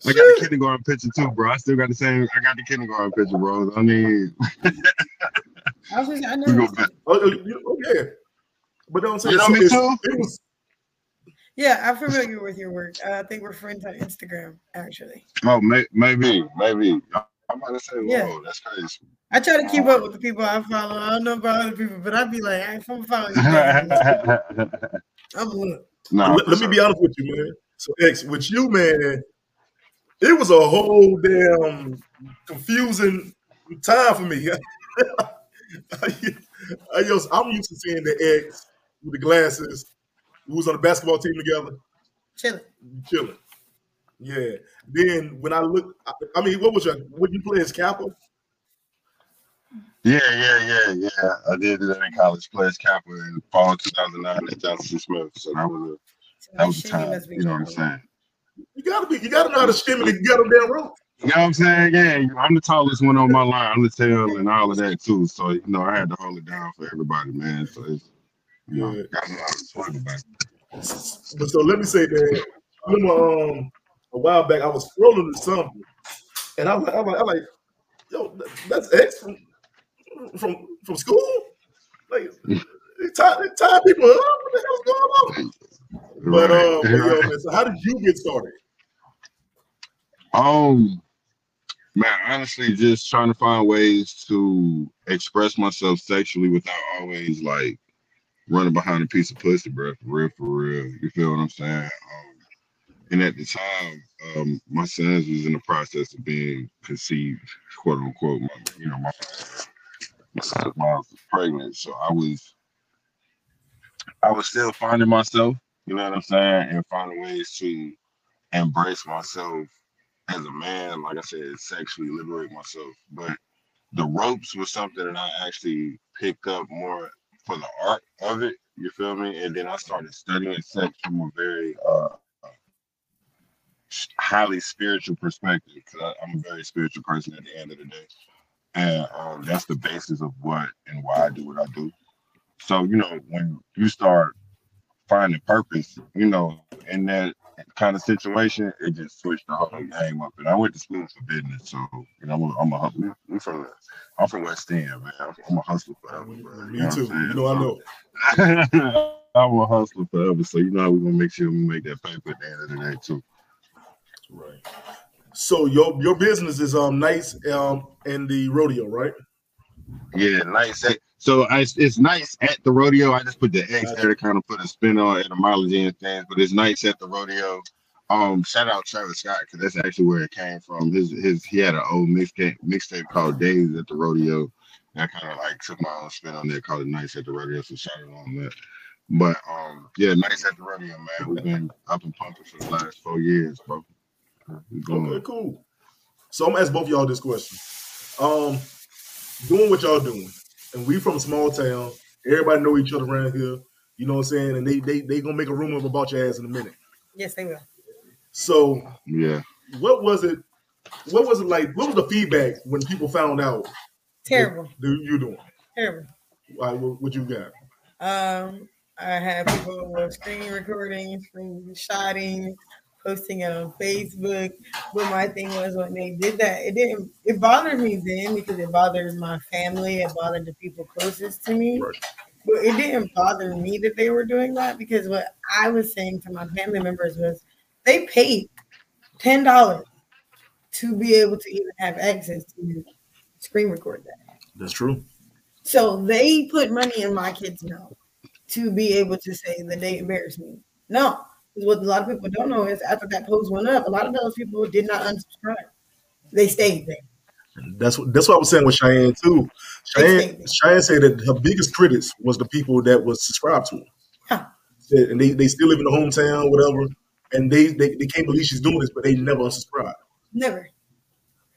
I got Shit. the kindergarten picture too, bro. I still got the same. I got the kindergarten picture, bro. I mean, I was just, I know. go. Oh, oh, you- okay. But don't say You know me too? It was Yeah, I'm familiar with your work. Uh, I think we're friends on Instagram, actually. Oh, may, maybe, maybe. I- I'm about to say, Yeah. whoa, that's crazy. I try to keep up with the people I follow. I don't know about other people, but I'd be like, if I'm following you, back, I'm look. nah, let, let me be honest with you, man. So, ex, with you, man, it was a whole damn confusing time for me. I, I used- I'm used to seeing the ex with the glasses. We was on the basketball team together, Chilling. chilling. Yeah. Then when I look, I, I mean, what was your? What you play as Kappa? Yeah, yeah, yeah, yeah. I did that in college. Played Kappa in fall 2009 at Johnson Smith. So that was a that was a time. You know what I'm saying? You gotta be. You gotta know how to it and get them damn rope. You know what I'm saying? Yeah, I'm the tallest one on my line. I'm the tail and all of that too. So you know, I had to hold it down for everybody, man. So it's you know, Yeah. got a lot of. But so let me say that. I remember um, a while back I was scrolling to something, and I was like, I'm like, I'm like yo, that's X from from from school. Like, they tie, they tie people up. What the hell's going on? But uh, but, yo, so how did you get started? Um, man, honestly, just trying to find ways to express myself sexually without always like running behind a piece of pussy, bro. For real, for real. You feel what I'm saying? Um, and at the time, um, my sons was in the process of being conceived, quote unquote. My, you know, my my mom was pregnant, so I was, I was still finding myself. You know what I'm saying, and finding ways to embrace myself as a man, like I said, sexually liberate myself. But the ropes was something that I actually picked up more for the art of it. You feel me? And then I started studying sex from a very uh, highly spiritual perspective because I'm a very spiritual person at the end of the day, and um, that's the basis of what and why I do what I do. So you know, when you start finding purpose, you know, in that kind of situation, it just switched the whole game up. And I went to school for business, so you know, I'm a, I'm a we- from I'm from West End, man. I'm, a hustler forever, bro. Me too. You know, I know. know. I'm a hustler forever, so you know how we gonna make sure we make that paper at the end of the day too. Right. So your your business is um nice um in the rodeo, right? Yeah, nice. eh, So I, it's nice at the rodeo. I just put the X there to kind of put a spin on etymology and things, but it's nice at the rodeo. Um, shout out Travis Scott because that's actually where it came from. His his he had an old mixtape mixtape called Days at the Rodeo. And I kind of like took my own spin on that, called it Nice at the Rodeo. So shout out on that. But um, yeah, Nice at the Rodeo, man. We've been up and pumping for the last four years, bro. Going. Okay, cool. So I'm gonna ask both of y'all this question. Um, doing what y'all doing, and we from a small town. Everybody know each other around here. You know what I'm saying? And they they they gonna make a rumor about your ass in a minute. Yes, they will. So Yeah. what was it? What was it like? What was the feedback when people found out Terrible. that you doing? Terrible. Like, what, what you got? Um, I had people with screen recording, screen shotting, posting it on Facebook. But my thing was when they did that, it didn't it bothered me then because it bothered my family, it bothered the people closest to me. Right. But it didn't bother me that they were doing that because what I was saying to my family members was they paid ten dollars to be able to even have access to screen record that. That's true. So they put money in my kids' mouth to be able to say that they embarrassed me. No, what a lot of people don't know is after that post went up, a lot of those people did not unsubscribe. They stayed there. That's what that's what I was saying with Cheyenne too. Cheyenne, Cheyenne said that her biggest critics was the people that was subscribed to her. And they, they still live in the hometown, whatever. And they, they they can't believe she's doing this, but they never unsubscribe. Never.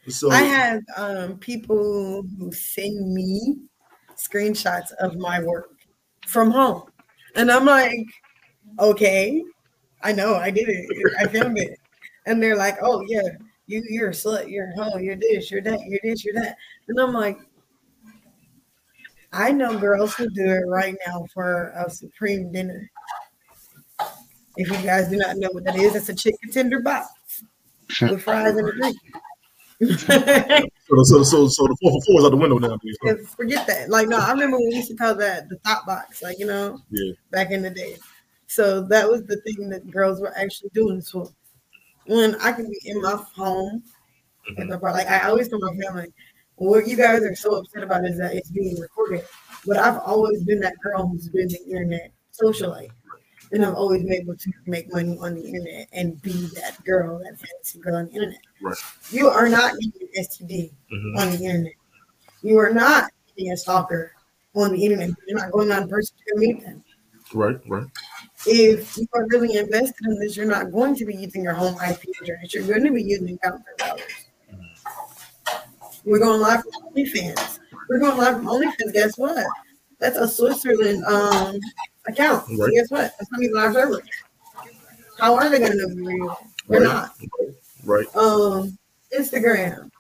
So I have um, people who send me screenshots of my work from home. And I'm like, okay, I know I did it. I filmed it. And they're like, oh yeah, you you're a slut, you're a hoe, you're this, you're that, you're this, you're that. And I'm like, I know girls who do it right now for a supreme dinner. If you guys do not know what that is, it's a chicken tender box with fries and a drink. so, so so so the four for four is out the window now. forget that. Like, no, I remember when we used to call that the thought box, like, you know, Yeah. back in the day. So that was the thing that girls were actually doing. So when I can be in my home, the- like I always tell my family, what you guys are so upset about is that it's being recorded. But I've always been that girl who's been the internet socialite. And I've always been able to make money on the internet and be that girl, that fancy girl on the internet. Right. You are not getting an STD Mhm. on the internet. You are not being a stalker on the internet. You're not going on person to meet them. Right, right. If you are really invested in this, you're not going to be using your home IP address. You're going to be using counter routers. We're going live from OnlyFans. We're going live from OnlyFans. Guess what? That's a Switzerland um, account. So Right. guess what? That's not even our server. How are they going to know who you are? They're Right. not Right. um, Instagram,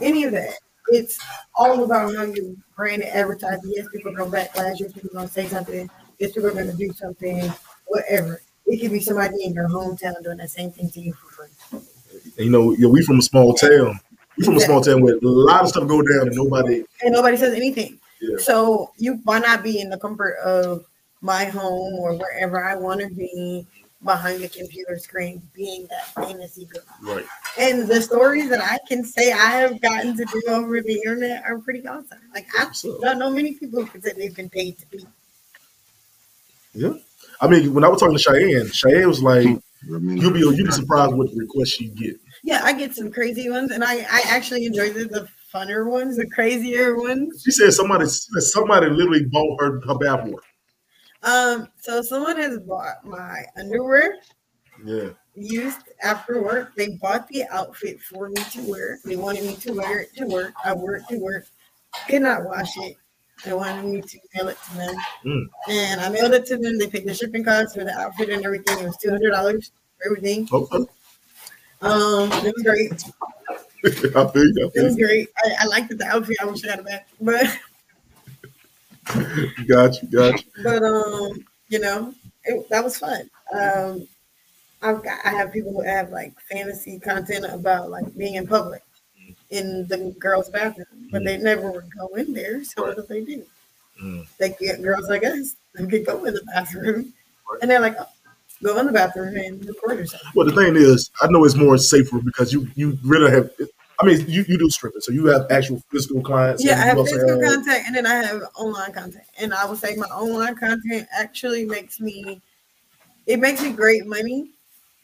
any of that. It's all about how you brand and advertise. Yes, people are gonna backlash. Yes, people are gonna say something. Yes, you're gonna do something. Whatever. It could be somebody in your hometown doing the same thing to you for free. And, you know, yeah, we from a small town. We from a small town where a lot of stuff go down and nobody. And nobody says anything. Yeah. So you why not be in the comfort of my home or wherever I want to be behind the computer screen, being that fantasy girl. Right. And the stories that I can say I have gotten to do over the internet are pretty awesome. Like I don't know many people who can say they've been paid to be. Yeah. I mean, when I was talking to Cheyenne, Cheyenne was like, "You'll be you'll be surprised what requests you get." Yeah, I get some crazy ones, and I I actually enjoy the, the funner ones, the crazier ones. She said somebody somebody literally bought her her bathwater. Um, so someone has bought my underwear Yeah. used after work. They bought the outfit for me to wear. They wanted me to wear it to work. I wore it to work. Could not wash it. They wanted me to mail it to them. Mm. And I mailed it to them. They paid the shipping costs for the outfit and everything. It was two hundred dollars for everything. Okay. Um, it was great. I feel you. It was great. I, I liked the outfit. I wish I had it back. But. Got you. Got you. but um, you know, it, that was fun. Um, I've got I have people who have like fantasy content about like being in public in the girls' bathroom, but they never would go in there. So what do they do? Mm. They get girls like us who could go in the bathroom, Right. and they're like, oh, go in the bathroom and record yourself. Well, the thing is, I know it's more safer because you you really have. I mean, you, you do stripping, so you have actual physical clients. Yeah, I have physical have- content and then I have online content. And I would say my online content actually makes me it makes me great money,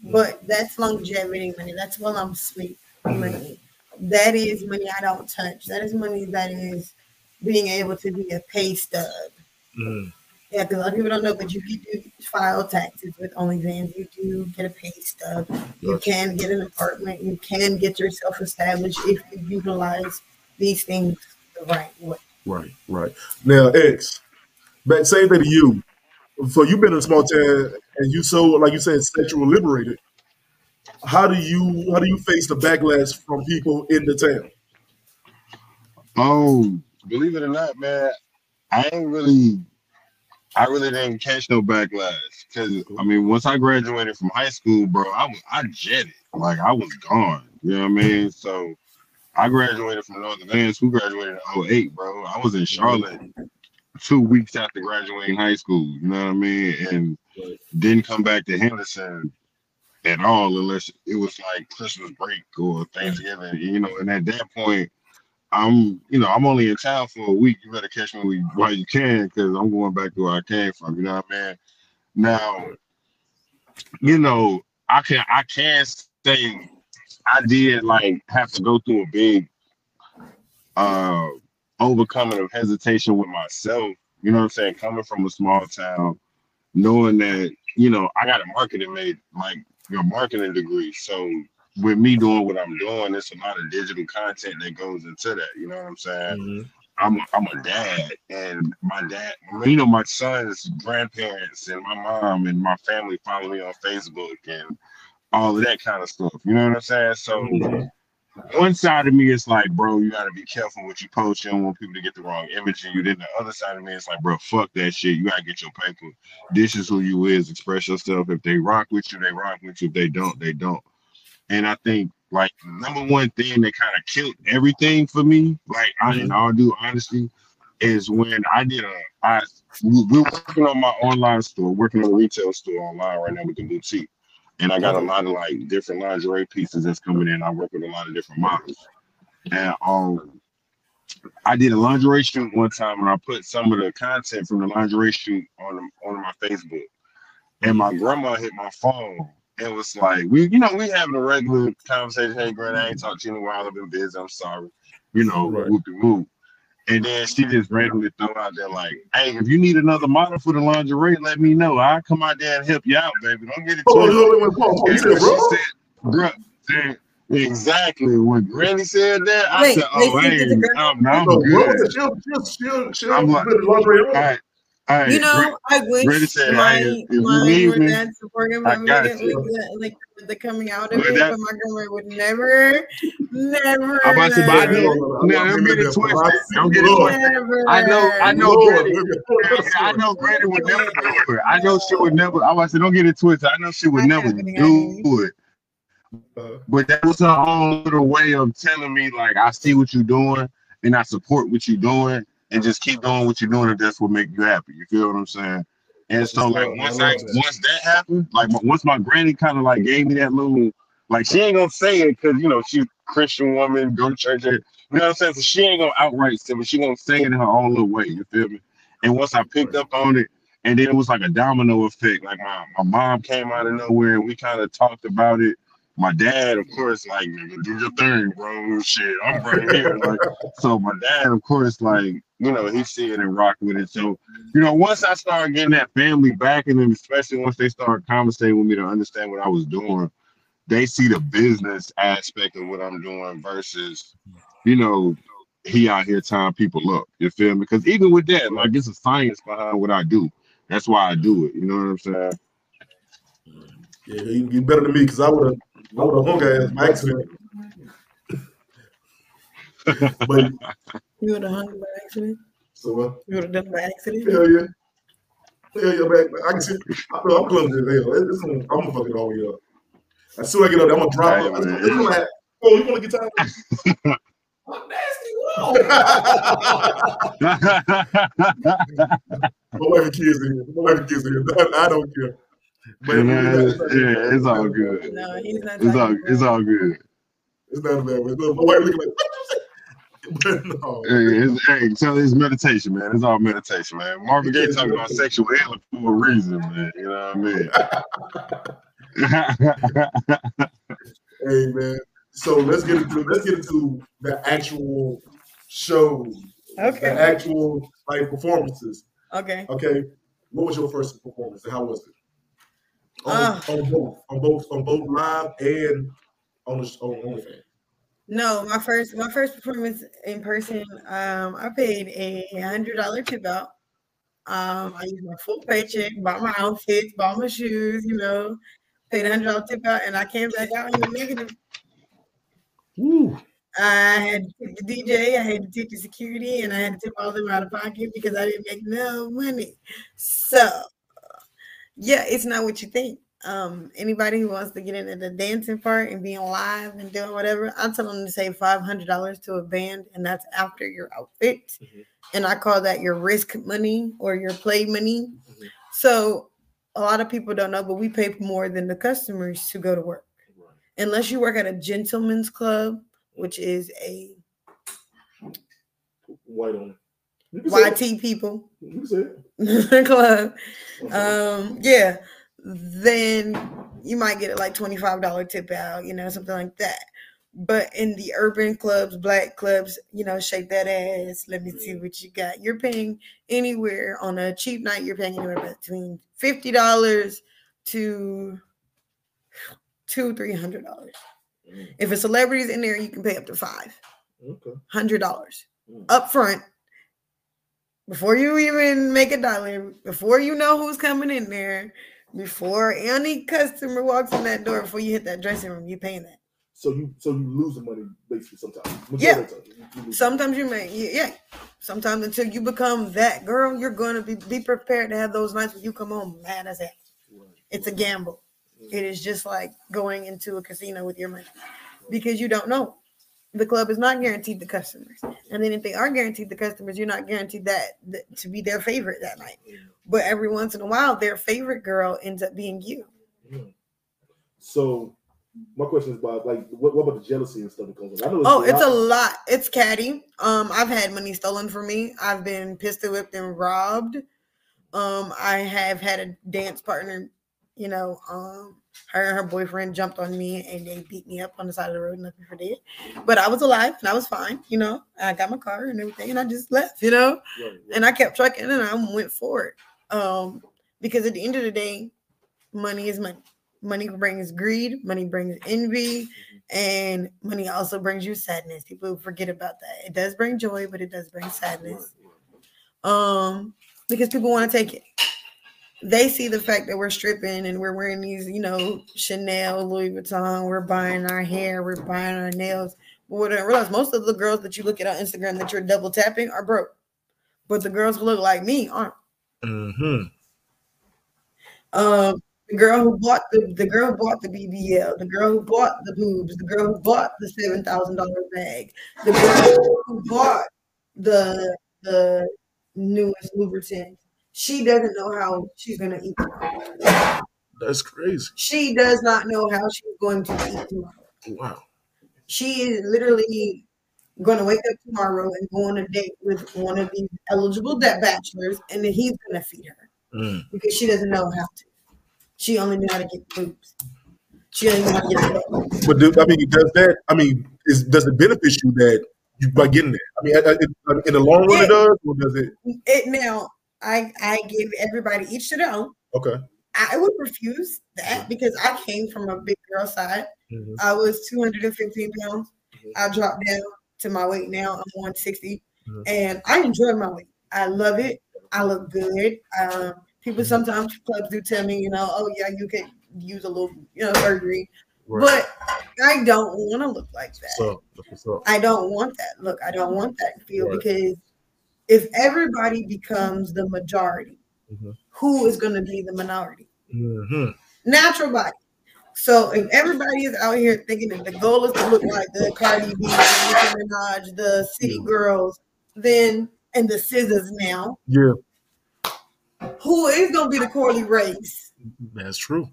but that's longevity money. That's while I'm asleep money. That is money I don't touch. That is money that is being able to be a pay stub. Mm. Yeah, because a lot of people don't know, but you can do file taxes with OnlyFans. You do get a pay stub. You can get an apartment. You can get yourself established if you utilize these things the right way. Right, right. Now, X, back same thing to you. So you've been in a small town and you so like you said, sexual liberated. How do you how do you face the backlash from people in the town? Oh, believe it or not, man, I ain't really, I really didn't catch no backlash because I mean, once I graduated from high school, bro, I was I jetted like I was gone. You know what I mean? So I graduated from Northern Vance. Who graduated in 08, bro? I was in Charlotte two weeks after graduating high school. You know what I mean? And didn't come back to Henderson at all unless it was like Christmas break or Thanksgiving. You know, and at that point. I'm, you know, I'm only in town for a week. You better catch me while you can, because I'm going back to where I came from. You know what I mean? Now, you know, I can I can say I did like have to go through a big uh overcoming of hesitation with myself. You know what I'm saying? Coming from a small town, knowing that, you know, I got a marketing made like your marketing degree. So with me doing what I'm doing, it's a lot of digital content that goes into that. You know what I'm saying? Mm-hmm. I'm I'm a dad, and my dad, you know, my son's grandparents and my mom and my family follow me on Facebook and all of that kind of stuff. You know what I'm saying? So Mm-hmm. One side of me is like, bro, you gotta be careful what you post. You don't want people to get the wrong image of you. Then the other side of me is like, bro, fuck that shit. You gotta get your paper. This is who you is. Express yourself. If they rock with you, they rock with you. If they don't, they don't. And I think like number one thing that kind of killed everything for me, like I in mm-hmm. all due honesty, is when I did a I we- we're working on my online store, working on a retail store online right now with the boutique. And I got a lot of like different lingerie pieces that's coming in. I work with a lot of different models. And um I did a lingerie shoot one time and I put some of the content from the lingerie shoot on on my Facebook. And my grandma hit my phone and was like, we, you know, we having a regular conversation. Hey, Grant, I ain't talked to you in a while. I've been busy. I'm sorry. You know, Right. whoop de whoop. And then she just randomly throw out there like, hey, if you need another model for the lingerie, let me know. I'll come out there and help you out, baby. Don't get it Oh, twisted. said, bro? she said, bro, and exactly. When Granny said that, I Wait, said, oh, hey, to the I'm, I'm good. she'll, she'll, she'll, she'll I'm like- lingerie on. All right. Right. You know, I wish said, my hey, if you my me, dad supported my got with, the, like the coming out of it, that- but my grandma would never, never. I'm about to say, but I never, know- don't get it twisted. Don't get it twisted. I know- I know I know Granny would never do it. I know she would never. I was say, don't get it twisted. I know she would I never have it, I do it. But that was her own little way of telling me, like, I see what you're doing and I support what you're doing, and just keep doing what you're doing if that's what make you happy. You feel what I'm saying? And so, like, once I that. once that happened, like, once my granny kind of like gave me that little, like, she ain't gonna say it because you know she's a Christian woman, go to church. You know what I'm saying? So she ain't gonna outright say, it, but she gonna say it in her own little way. You feel me? And once I picked up on it, and then it was like a domino effect. Like my, my mom came out of nowhere, and we kind of talked about it. My dad, of course, like "Nigga, do your thing, bro. Shit, I'm right here. Like, so my dad, of course, like you know, he see it and rock with it. So you know, once I started getting that family back, and especially once they started conversating with me to understand what I was doing, they see the business aspect of what I'm doing versus, you know, he out here tying people up. You feel me? Because even with that, like it's a science behind what I do. That's why I do it. You know what I'm saying? Yeah, you, you better than me because I would have, I would have hung ass by accident. but You would have hung by accident. so uh, You would have done by accident. hell yeah, hell yeah, back. I can see. I feel I'm clumsy as hell. It- It's I'm gonna fuck it all the way up. As soon as I get up, I'm gonna drop Hey, it. It's man. gonna- it's. Oh, you want to get tired? I'm nasty. Whoa. My wife and kids in here. My wife and kids in here. I, I don't care. But yeah, yeah, it's all good. No, he's not. It's all it's all good. It's not a bad way. My wife looking like, what you say? But no. Hey, it's, hey, tell it's meditation, man. It's all meditation, man. Marvin Gaye talking about sexual healing for a reason, man. You know what I mean? Hey man. So let's get into let's get into the actual shows, the Okay. actual like performances. Okay. Okay. what was your first performance and how was it? On, Uh. on both, on both, on both live and on the on OnlyFans. No, my first my first performance in person, um, I paid a hundred dollar tip out. Um, I used my full paycheck, bought my outfits, bought my shoes, you know, paid a hundred dollar tip out, and I came back out in the negative. Ooh. I had to the DJ, I had to tip the security, and I had to tip all of them out of pocket because I didn't make no money. So, yeah, it's not what you think. Um, anybody who wants to get into the dancing part and being live and doing whatever, I tell them to save five hundred dollars to a band, and that's after your outfit. Mhm. And I call that your risk money or your play money. Mhm. So a lot of people don't know, but we pay more than the customers to go to work unless you work at a gentleman's club, which is a White on it. You can say it. YT people You can say it. club. Um, yeah, then you might get a like $25 tip out, you know, something like that. But in the urban clubs, black clubs, you know, shake that ass. Let me see what you got. You're paying anywhere on a cheap night, you're paying anywhere between $50 to two, three hundred dollars. Mm, If a celebrity's in there, you can pay up to five okay. hundred dollars Mm. up front before you even make a dollar, before you know who's coming in there, before any customer walks in that door, before you hit that dressing room, you paying that. So you so you lose the money basically sometimes. Yeah. Majority you-. Sometimes you may, yeah, yeah. Sometimes until you become that girl, you're going to be be prepared to have those nights when you come home mad as hell. Right. It's a gamble. It is just like going into a casino with your money because you don't know. The club is not guaranteed the customers, and then if they are guaranteed the customers, you're not guaranteed that, that to be their favorite that night. But every once in a while, their favorite girl ends up being you. Mm. So my question is about like what, what about the jealousy and stuff that comes know Oh, it's a lot- lot. It's catty. Um, I've had money stolen from me. I've been pistol whipped and robbed. Um, I have had a dance partner, you know, um, her and her boyfriend jumped on me and they beat me up on the side of the road me for dead. But I was alive and I was fine, you know. I got my car and everything and I just left, you know. Right, right. And I kept trucking and I went for it. Um, because at the end of the day, money is money. Money brings greed, money brings envy, and money also brings you sadness. People forget about that. It does bring joy, but it does bring sadness. Um, because people want to take it. They see the fact that we're stripping and we're wearing these, you know, Chanel, Louis Vuitton, we're buying our hair, we're buying our nails. But what I realize most of the girls that you look at on Instagram that you're double tapping are broke. But the girls who look like me aren't. Mm-hmm. Um, the girl who bought the the girl who bought the BBL, the girl who bought the boobs, the girl who bought the seven thousand dollar bag, the girl who bought the the newest lubricant. She doesn't know how she's gonna eat. tomorrow. That's crazy. She does not know how she's going to eat tomorrow. Wow. She is literally going to wake up tomorrow and go on a date with one of these eligible debt bachelors, and then he's going to feed her Mm. because she doesn't know how to. She only knew how to get boobs. She doesn't know how to get. But do, I mean, does that? I mean, is does it benefit you that you by getting there? I mean, I- I- it- uh, in the long run, it does, or does it? It now. I I give everybody each to their own. Okay. I would refuse that because I came from a big girl side. Mhm. I was 215 pounds. Mhm. I dropped down to my weight now. I'm 160, Mhm. and I enjoy my weight. I love it. I look good. Um, people sometimes clubs do tell me, you know, oh yeah, you could use a little, you know, surgery, Right. but I don't want to look like that. so. I don't want that look. I don't want that feel Right. because if everybody becomes the majority, Mhm. who is going to be the minority? hmm Natural body. So if everybody is out here thinking that the goal is to look like the Cardi B, the Nicki Minaj, the City. Girls, then and the Scissors now, Yeah, who is going to be the Corley Race? that's true.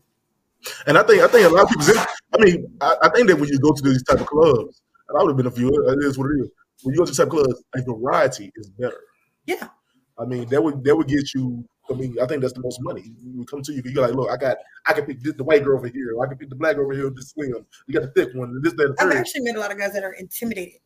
And I think I think a lot of people. I mean, I, I think that when you go to these type of clubs, and I would have been a few. It is what it is. When you go to type clubs, a variety is better. Yeah. I mean, that would that would get you. I mean, I think that's the most money. You would come to you, you're like, look, I got, I can pick this, the white girl over here, or I can pick the black girl over here, the slim. You got the thick one, this, that, I've actually met a lot of guys that are intimidated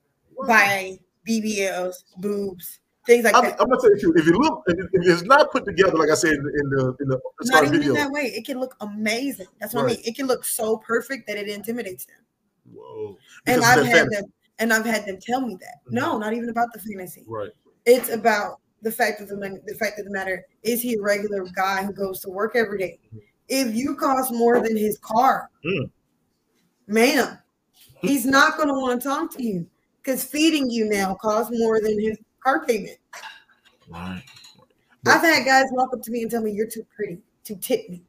by BBLs, boobs, things like I'm, that. I'm gonna tell you, if you look, if, it's not put together, like I said in the in the, in the Not even video, in that way. It can look amazing. That's what I mean. It can look so perfect that it intimidates them. whoa, And I've had fantasy. them, and I've had them tell me that. Mhm. No, not even about the fantasy. right, It's about the fact of the the fact of the matter is he a regular guy who goes to work every day. If you cost more than his car, Mm. ma'am, he's not going to want to talk to you because feeding you now costs more than his car payment. right, I've had guys walk up to me and tell me you're too pretty to tip me.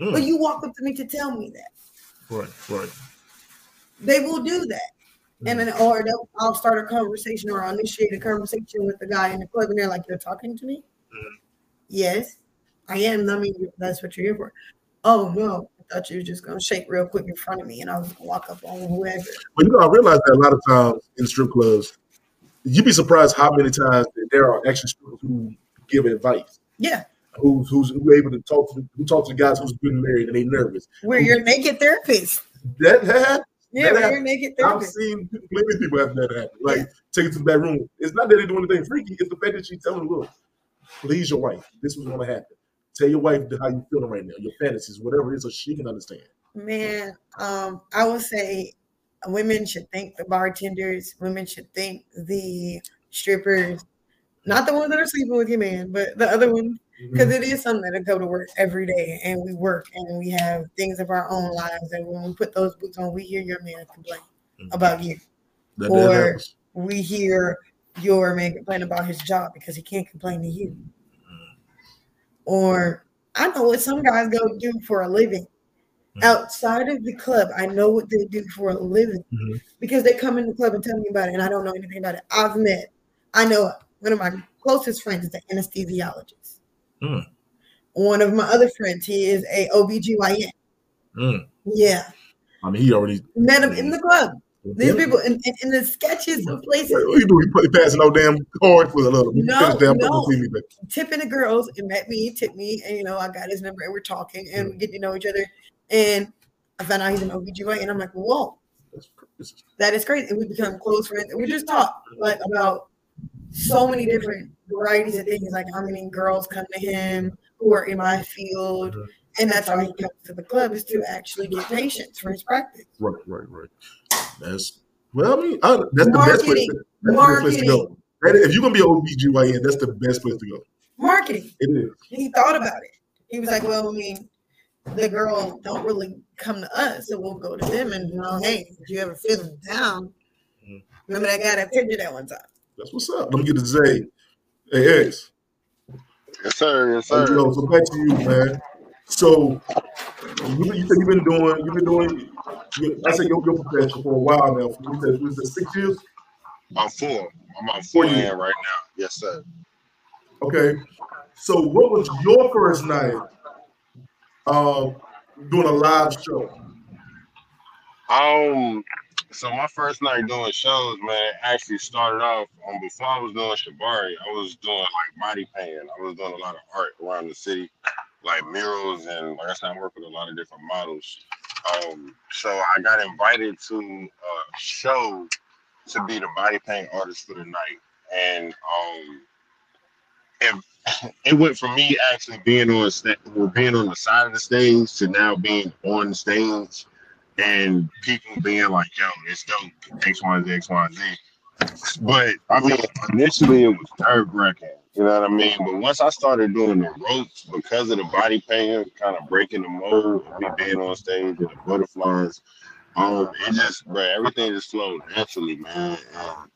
Mm. But you walk up to me to tell me that. right, right. They will do that. And then, or they'll, I'll start a conversation or I'll initiate a conversation with the guy in the club, and they're like, "You're talking to me?" Mhm. Yes, I am. I mean, that's what you're here for. Oh no, I thought you were just gonna shake real quick in front of me, and I was gonna walk up on whoever. But you know, I realize that a lot of times in strip clubs, you'd be surprised how many times that there are actually strippers who give advice, Yeah, who's who's who able to talk to the, who talk to the guys who's been married and they nervous. we're your naked therapist. That that Yeah, That happens. naked I've seen plenty of people have that happen. Like take it to the back room. It's not that they do anything freaky. It's the fact that she's telling, look, please your wife. This was going to happen. Tell your wife how you're feeling right now, your fantasies, whatever it is, so she can understand. Man, um, I would say women should thank the bartenders. Women should thank the strippers, not the ones that are sleeping with your man, but the other ones, because it is something that go to work every day, and we work and we have things of our own lives. And when we put those boots on, we hear your man complain Mhm. about you. That, Or- We hear your man complain about his job because he can't complain to you. Or I know what some guys go do for a living. Outside of the club, I know what they do for a living Mhm. because they come in the club and tell me about it, and I don't know anything about it. I've met, I know one of my closest friends is an anesthesiologist. Mm. One of my other friends, he is a OBGYN. Mm. Yeah, I mean, he already. met him in the club. These people in, in, in the sketches of places. What you doing? You passing no damn card for a little. No, damn no. but- tipping the girls and met me, tipped me, and you know, I got his number and we're talking and we get to know each other. And I found out he's an OBGYN and I'm like, whoa, that is crazy. And we become close friends. And we just talk like about so many different varieties of things, like how many girls come to him who are in my field. And that's how he comes to the club is to actually get patients for his practice. Right, right, right. That's well, I mean, I, that's the best place. Marketing. To, that's the best place to go. Marketing. If you're gonna be an OBGYN, that's the best place to go. Marketing. It is. he thought about it. He was like, "Well, I mean, the girl don't really come to us, so we'll go to them." And you know, hey, if you ever feel them down, Mhm. remember that guy that picked you that one time? That's what's up. Let me get to Zay. Hey, X. Yes, sir. Yes, sir. yo, so back to you, man. So you, you said you've been doing, you've been doing. You, I said your, your profession for a while now. You said was it six years? I'm four. I'm on Four years. right now. Yes, sir. Okay. So what was your first night um doing a live show? Um, so my first night doing shows, man, actually started off um before I was doing Shibari, I was doing like body painting. I was doing a lot of art around the city, like murals, and like I said, I work with a lot of different models. Um, so I got invited to a show to be the body paint artist for the night, and um, it, it went from me actually being on sta- being on the side of the stage to now being on stage and people being like, yo, it's dope, X, Y, Z, X, Y, Z. But I mean, initially it was nerve wracking, you know what I mean? But once I started doing the ropes because of the body painting, kind of breaking the mold, me being on stage and the butterflies, um, it just, bro, everything just flowed naturally, man. And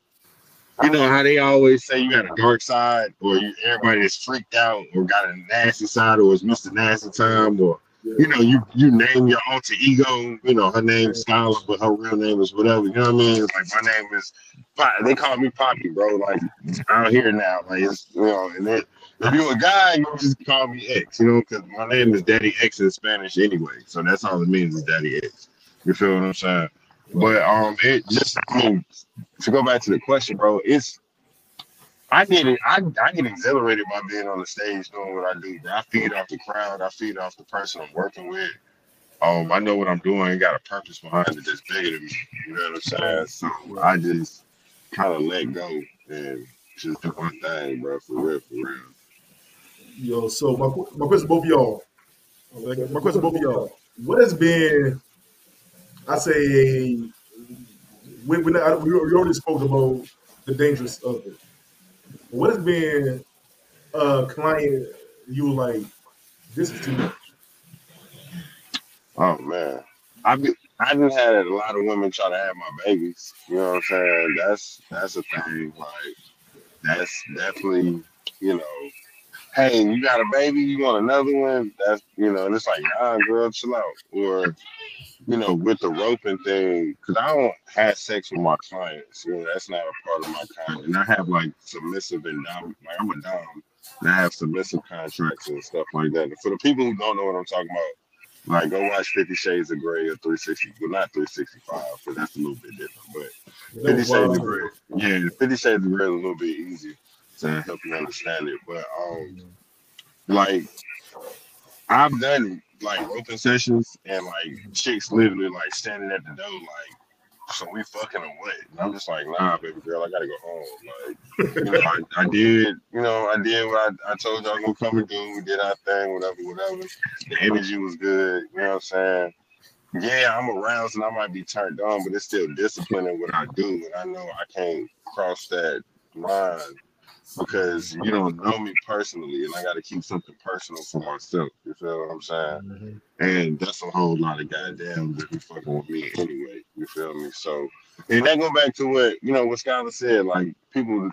you know how they always say you got a dark side, or you, everybody is freaked out, or got a nasty side, or it's Mr. Nasty Time, or you know, you you name your alter ego. You know, her name's Skyler, but her real name is whatever. You know what I mean? It's like my name is. Papi. They call me Papi, bro. Like out here now, like it's you know, and then if you're a guy, you just call me X. You know, because my name is Daddy X in Spanish anyway, so that's all it means is Daddy X. You feel what I'm saying? But um, it just I mean, to go back to the question, bro, it's I get it. I, I get exhilarated by being on the stage doing what I do. Bro. I feed off the crowd. I feed off the person I'm working with. Um, I know what I'm doing. I got a purpose behind it that's bigger than me. You know what I'm saying? So I just kind of let go and just do my thing, bro. For real, for real. Yo, so my my question to both of y'all. My question to both of y'all. What has been, I say, we, we, we already spoke about the dangers of it. What has been a client you like, this is too much? Oh man, I've I just had a lot of women try to have my babies. You know what I'm saying? That's that's a thing. Like that's definitely you know. Hey, you got a baby? You want another one? That's you know. And it's like, nah, girl, chill out. Or you know, with the roping thing, because I don't have sex with my clients. You know, that's not a part of my contract. And I have like submissive and dom. Like I'm a dom, and I have submissive contracts and stuff like that. And for the people who don't know what I'm talking about, like go watch Fifty Shades of Grey or 360. Well, not 365, because that's a little bit different. But Fifty Shades of Grey, yeah, Fifty Shades of Grey is a little bit easier to help you understand it. But um, like I've done like roping sessions and like chicks literally like standing at the door like so we fucking or what? And I'm just like, nah, baby girl, I gotta go home. Like, you know, I, I did, you know, I did what I, I told y'all I gonna come and do. We did our thing, whatever, whatever. The energy was good, you know what I'm saying? Yeah, I'm aroused and I might be turned on, but it's still discipline in what I do. And I know I can't cross that line because you don't know me personally, and I got to keep something personal for myself. You feel what I'm saying? Mm-hmm. And that's a whole lot of goddamn that be fucking with me anyway. You feel me? So, and that go back to what you know what Skyler said, like people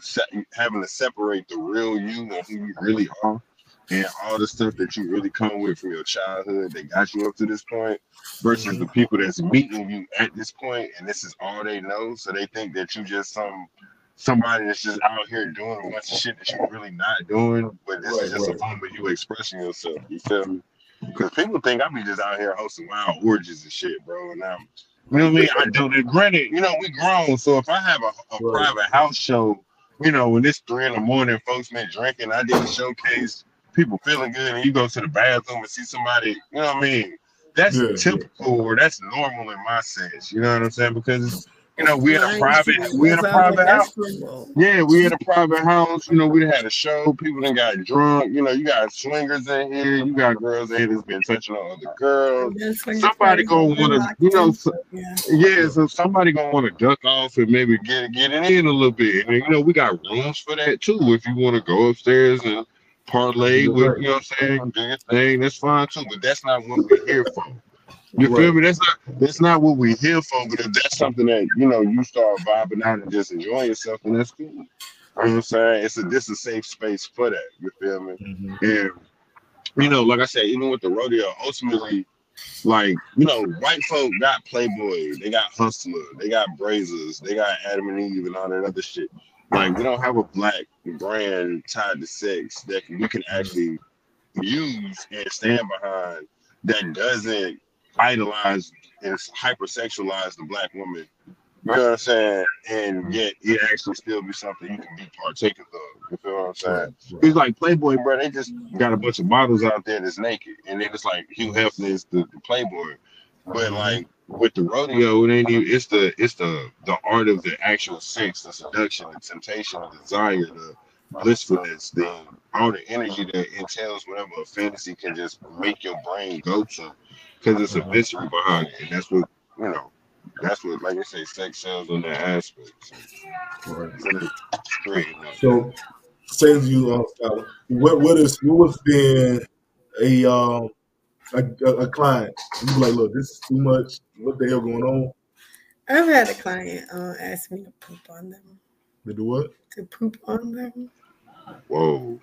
having to separate the real you and who you really are. And all the stuff that you really come with from your childhood that got you up to this point versus the people that's meeting you at this point and this is all they know. So they think that you just some somebody that's just out here doing a bunch of shit that you're really not doing, but this right, is just right. a form of you expressing yourself. You feel me? Because people think I be just out here hosting wild orgies and shit, bro. And I'm, you know what I mean? I do it. Granted, you know, we grown. So if I have a, a right. private house show, you know, when it's three in the morning, folks been drinking, I did a showcase, people feeling good, and you go to the bathroom and see somebody, you know what I mean? That's yeah, typical yeah. or that's normal in my sense. You know what I'm saying? Because you know, we in a private, we in a private house. Yeah, we in a private house. You know, we had a show. People done got drunk. You know, you got swingers in here. You got girls in here that's been touching on other girls. Somebody gonna want to, you know, so, yeah. So somebody gonna want to duck off and maybe get get it in a little bit. And you know, we got rooms for that too. If you want to go upstairs and parlay with, you know, what I'm saying, do your thing, that's fine too. But that's not what we're here for. You right. feel me? That's not that's not what we're here for. But if that's something that you know you start vibing out and just enjoying yourself, and that's cool. You know what I'm saying? It's a this a safe space for that. You feel me? Mm-hmm. And you know, like I said, even with the rodeo, ultimately, like you know, white folk got Playboy, they got Hustler, they got Brazzers, they got Adam and Eve, and all that other shit. Like we don't have a black brand tied to sex that we can actually use and stand behind that doesn't idolize and hypersexualize the black woman. You know what I'm saying? And mm-hmm. yet it actually still be something you can be partaking of. You feel what I'm saying? It's like Playboy, bro. They just got a bunch of models out there that's naked, and then it's like Hugh Hefner is the, the Playboy. But mm-hmm. like with the rodeo, it ain't even, it's the it's the the art of the actual sex, the seduction, the temptation, the desire, the blissfulness, the all the energy that entails whatever a fantasy can just make your brain go to because it's a mystery behind it, and that's what you know. That's what, like I say, sex sells on that aspect. So, right. so saying you, uh, what what is what has been a um a, a client? You like, look, this is too much. What the hell going on? I've had a client uh, ask me to poop on them. To do what? To poop on them. Whoa.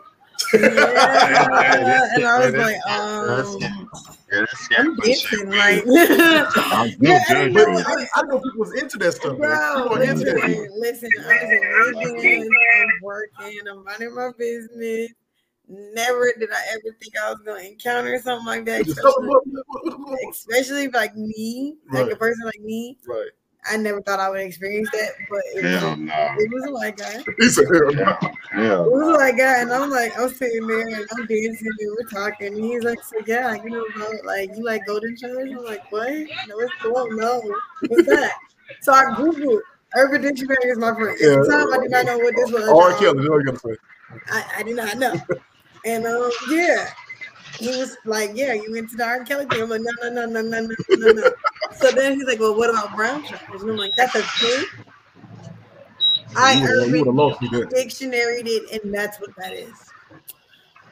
Yeah. and I was like, um, yeah, I'm dancing, like, I'm yeah, I, I, know people was into that stuff. Bro, listen, that. listen, I was living, I'm working, I'm running my business. Never did I ever think I was going to encounter something like that, especially, especially like me, like right. a person like me. Right I never thought I would experience that, but it, hell was, no. it was a white guy. He said, hell no. Yeah. It was a white guy, and I'm like, I'm sitting there and I'm dancing and we're talking. And he's like, so yeah, you know, like you like golden showers? I'm like, what? No, it's cool. No, what's that? So I googled Urban Dictionary is my friend. At Yeah. the time, I did not know what this was. R. Um, Kelly, that's you gotta say. I, I did not know. And um, yeah, he was like, "Yeah, you into the R. Kelly thing?" I'm like, "No, no, no, no, no, no, no, no." So then he's like, "Well, what about brown trousers?" And I'm like, "That's a thing." I you would have Urban lost me there. Dictionary it, and that's what that is.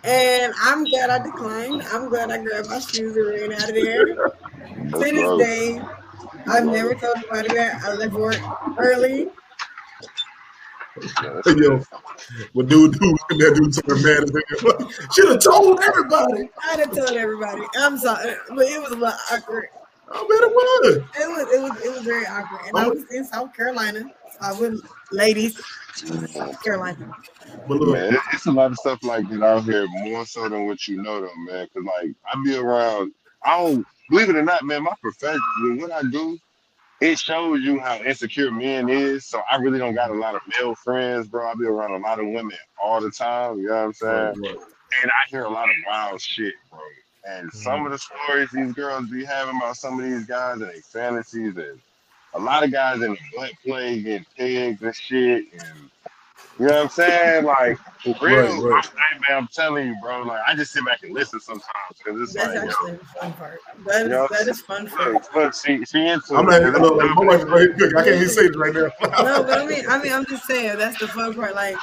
And I'm glad I declined. I'm glad I grabbed my shoes and ran out of there. To this day, I've never told anybody that. I left work early. Hey, yo, what dude do when that dude something mad as hell? Should have told everybody. I'd have told everybody. I'm sorry, but it was a lot awkward. I bet it was. It was it was it was very awkward. And I oh. was in South Carolina. So I went ladies, South Carolina. But look, Man, it's a lot of stuff like that out here, more so than what you know, though, man. Cause like I be around, I don't believe it or not, man. My profession, what I do, it shows you how insecure men is. So I really don't got a lot of male friends, bro. I be around a lot of women all the time. You know what I'm saying? right, right. And I hear a lot of wild shit, bro. And mm-hmm. some of the stories these girls be having about some of these guys and their fantasies, and a lot of guys in the butt play getting pigs and shit, and you know what I'm saying? Like for real, Right, right. I, man, I'm telling you, bro. Like I just sit back and listen sometimes because it's That's like, actually the fun part. That is Yeah. that is fun for look, look, see, see into I'm not, look, like, my wife is right. I can't even say it right now. no, but I mean, I mean, I'm just saying that's the fun part. Like,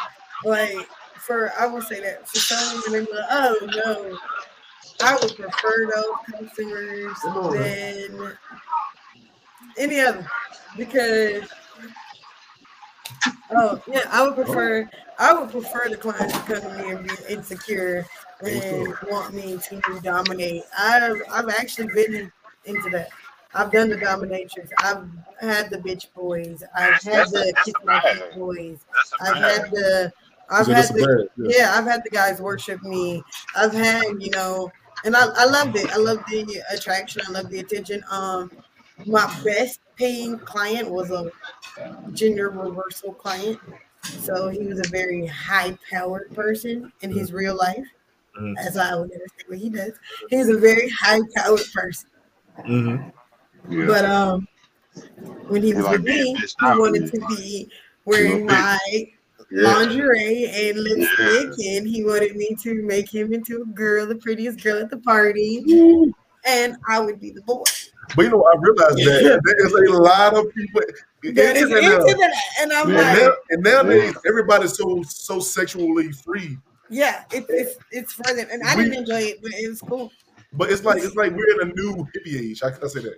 like for I will say that for some women, like, oh no, I would prefer those customers Come on, than any other because. Oh yeah, I would prefer I would prefer the clients to come to me and be insecure and want me to dominate. I've I've actually been into that. I've done the dominatrix. I've had the bitch boys. I've had the That's- kiss that's my feet boys. I've had the I've So had the bad, yeah. yeah, I've had the guys worship me. I've had, you know, and I, I loved it. I loved the attraction. I loved the attention. Um, my best paying client was a gender reversal client. So he was a very high powered person in his real life. Mhm. That's why I would never say what he does. He's a very high powered person. Mhm. Yeah. But um, when he He was like with me, he wanted to be wearing my yeah. lingerie and lipstick, and he wanted me to make him into a girl, the prettiest girl at the party, and I would be the boy. But you know, I realized that there is a lot of people That is into into that now. that, and I'm And, like, now, and nowadays, everybody's so so sexually free. yeah, it, it's it's for them, and I We- didn't enjoy it, but it was cool. But it's like it's like we're in a new hippie age. How can I say that?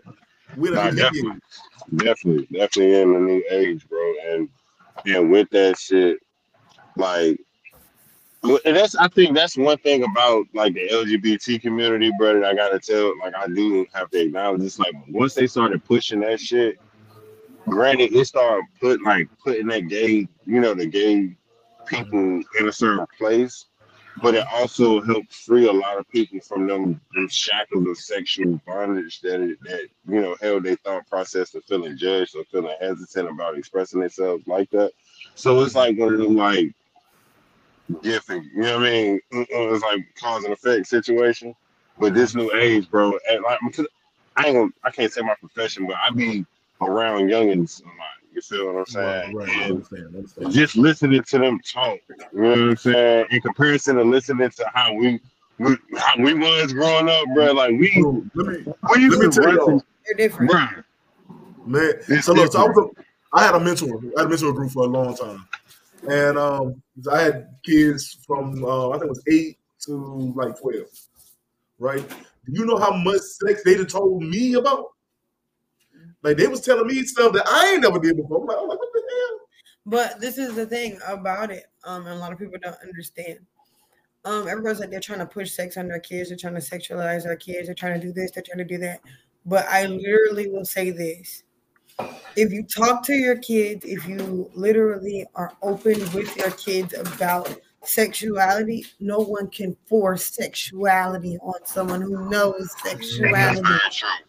We're in Nah, a new hippie definitely, age. definitely, definitely in a new age, bro. And and with that shit, like, and that's I think that's one thing about like the LGBT community, bro. That I gotta tell, like, I do have to acknowledge. It's like once they started pushing that shit, granted, it started put like putting that gay, you know, the gay people in a certain place. But it also helped free a lot of people from them, them shackles of sexual bondage that it, that you know held their thought process of feeling judged or feeling hesitant about expressing themselves like that. So it's like one of them like gifting, you know what I mean? It's like cause and effect situation. But this new age, bro, and like I ain't gonna, I can't say my profession, but I be around youngins a lot. You feel what I'm saying? Right, right. Understand. Understand. just listening to them talk, you know what I'm saying? In comparison to listening to how we, we how we was growing up, bro. Like we So, let me we used let me to tell run y'all, They're different. bro. man. It's So look, so I was a, I had a mentor. I had a mentor group for a long time, and um, I had kids from uh, I think it was eight to like twelve, right? Do you know how much sex they told me about? Like they was telling me stuff that I ain't never did before. I'm like, what the hell? But this is the thing about it. Um, and a lot of people don't understand. Um, everybody's like they're trying to push sex on their kids, they're trying to sexualize their kids, they're trying to do this, they're trying to do that. But I literally will say this. If you talk to your kids, if you literally are open with your kids about sexuality, no one can force sexuality on someone who knows sexuality.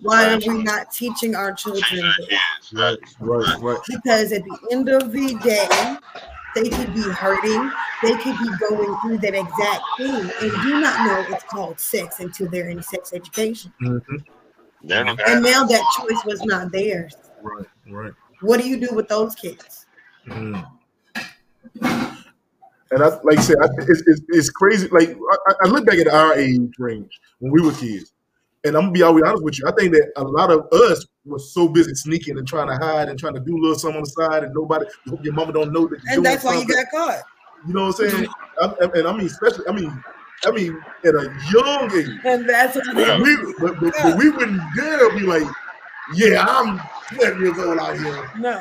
Why are we not teaching our children this? Right, right, right. because at the end of the day, they could be hurting, they could be going through that exact thing and do not know it's called sex until they're in sex education. Mhm. And now that choice was not theirs. Right, right. What do you do with those kids? Mm. And I, like I said, I, it's, it's, it's crazy. Like I, I look back at our age range when we were kids, and I'm gonna be always honest with you. I think that a lot of us were so busy sneaking and trying to hide and trying to do a little something on the side, and nobody, hope your mama don't know that. You're And doing that's why you got caught. You know what I'm saying? I, and I mean, especially, I mean, I mean, at a young age, And that's what Yeah. we, but, but, but we wouldn't dare be like, yeah, I'm 12 years old out here. no.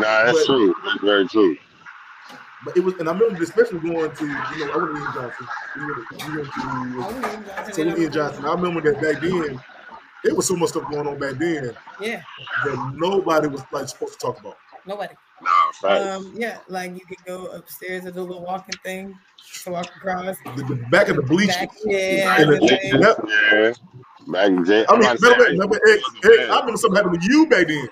Nah, that's But- true. That's very true. But it was, and I remember especially going to, you know, I went to Eaton Johnson. We went, we went to, so Eaton Johnson. I remember that back then, there was so much stuff going on back then Yeah, that nobody was like supposed to talk about. nobody. Nah, facts. Um, yeah, like you could go upstairs and do a little walking thing to walk across. The, the back of the bleachers. Back, yeah, And the- the yeah. Yep. yeah. Back in Jan- I mean, I'm about to say, remember, remember, hey, hey, I remember something happened to you back then.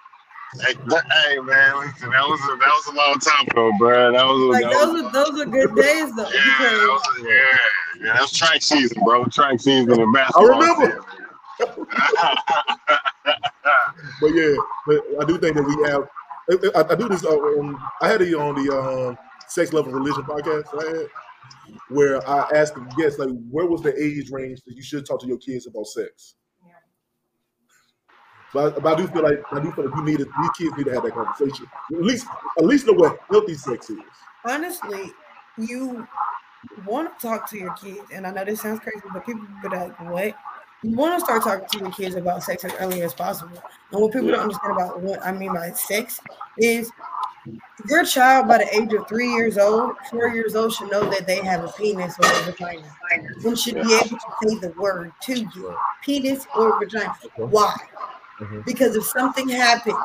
Hey, that- hey, man, listen, that was a, that was a long time ago, bro. That was a, Like that those was, are those are good days though. yeah, that was a, yeah, yeah, that was track season, bro. Track season in basketball. I remember. But yeah, but I do think that we have. I, I- I do this. uh, Um, I had it on the um, Sex Level Religion podcast. I had, where I asked the guests like, where was the age range that you should talk to your kids about sex? But, I- but I do feel like I do feel like you need to, these kids need to have that conversation. At least at least know what healthy sex is. honestly, you want to talk to your kids, and I know this sounds crazy, but people be like, "What?" You want to start talking to your kids about sex as early as possible. And what people don't understand about what I mean by sex is your child by the age of three years old, four years old, should know that they have a penis or a vagina and should be able to say the word to you penis or vagina. Why? Mhm. Because if something happens,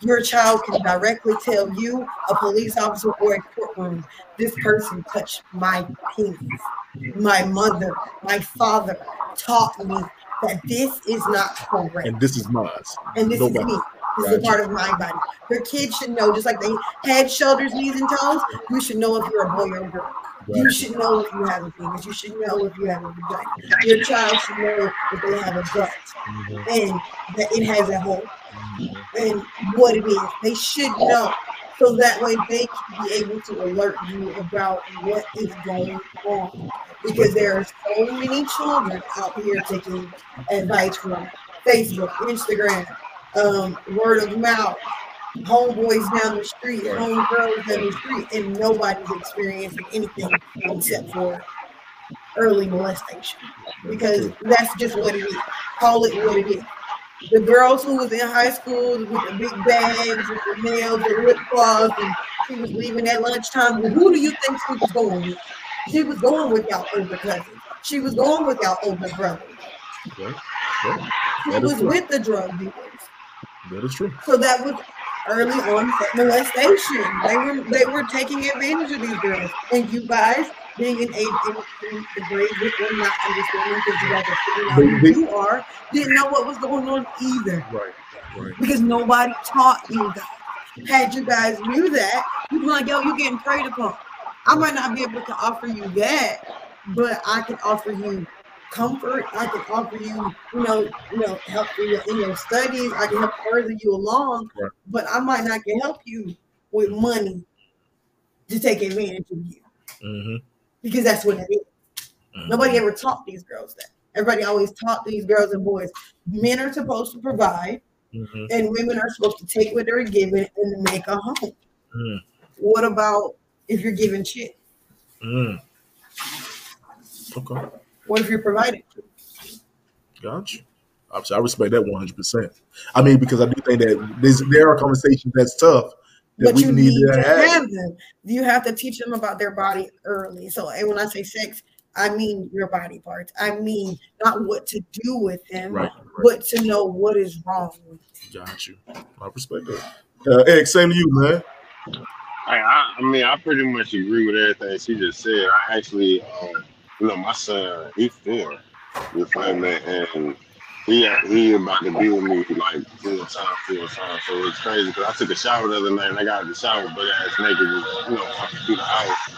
your child can directly tell you, a police officer, or a courtroom, this person touched my penis. My mother, my father taught me that this is not correct And this is mine. and this Nobody. is me. This is a part of my body. Your kids should know, just like they head, shoulders, knees, and toes. You should know if you're a boy or a girl. You should know if you have a penis. You should know if you have a vagina. Your child should know if they have a gut and that it has a hole and what it is. They should know. So that way they can be able to alert you about what is going on. Because there are so many children out here taking advice from Facebook, Instagram, um, word of mouth, homeboys down the street, homegirls down the street, and nobody's experiencing anything except for early molestation. Because that's just what it is. Call it what it is. The girls who was in high school with the big bags, with the nails, the lip gloss, and she was leaving at lunchtime. Well, who do you think she was going with? She was going with y'all older cousins. She was going with y'all older brothers. Okay. She was true. with the drug dealers. That is true. So that was early on molestation. They were they were taking advantage of these girls. And you guys being in age in the grade with them not understanding because you guys are figuring out who you are, didn't know what was going on either. Right. Right. Because nobody taught you guys. Had you guys knew that, you'd be like, yo, you're getting preyed upon. I might not be able to offer you that, but I can offer you comfort. I can offer you, you know, you know, help in your, in your studies. I can help further you along, Right. but I might not can help you with money to take advantage of you Mm-hmm. because that's what it is. Nobody ever taught these girls that. Everybody always taught these girls and boys. Men are supposed to provide, Mm-hmm. and women are supposed to take what they're given and make a home. Mm. What about if you're giving shit? Mm. Okay. What if you're providing? Gotcha. Obviously, I respect that 100%. I mean, because I do think that there are conversations that's tough that But we you need, need to to have. have them. You have to teach them about their body early. So, and when I say sex, I mean your body parts. I mean not what to do with them, Right. right. but to know what is wrong with them. Got you. I respect that. Uh, Eric, same to you, man. I, I, I mean, I pretty much agree with everything she just said. I actually, um, you know, my son, he's four, you feel me? And he he about to be with me like full time, full time. So it's crazy because I took a shower the other night and I got out of the shower, but ass naked, just, you know, walking through the house.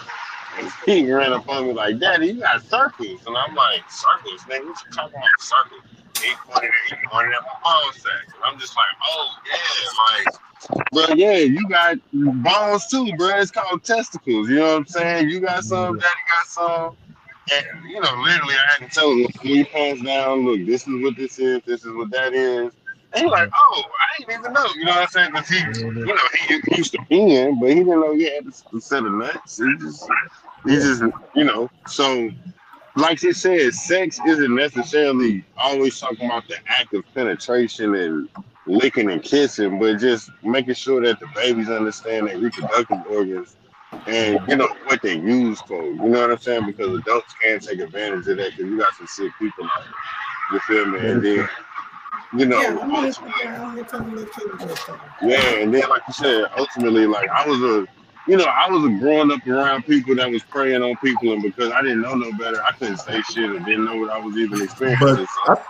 And he ran up on me like, Daddy, you got circles. And I'm like, circles, nigga, what you talking about circles? he pointed at, he pointed at my bone sack. And I'm just like, oh yeah, like, bro, yeah, you got bones too, bro. It's called testicles. You know what I'm saying? You got some, daddy got some. And you know, literally, I had to tell him three pants down. Look, this is what this is. This is what that is. And he's like, oh, I didn't even know. You know what I'm saying? Because he, you know, he, he used to be in, but he didn't know he had a set of nuts. He just, he just, you know. So, like she said, sex isn't necessarily always talking about the act of penetration and licking and kissing, but just making sure that the babies understand their reproductive organs and you know what they use for. You know what I'm saying? Because adults can take advantage of that because you got some sick people out there. You feel me? And then you know, Yeah, I'm gonna- ultimately- I'm gonna tell them to kill you. yeah, and then like you said, ultimately, like I was a, you know, I was a growing up around people that was preying on people, and because I didn't know no better, I couldn't say shit and didn't know what I was even experiencing. But I,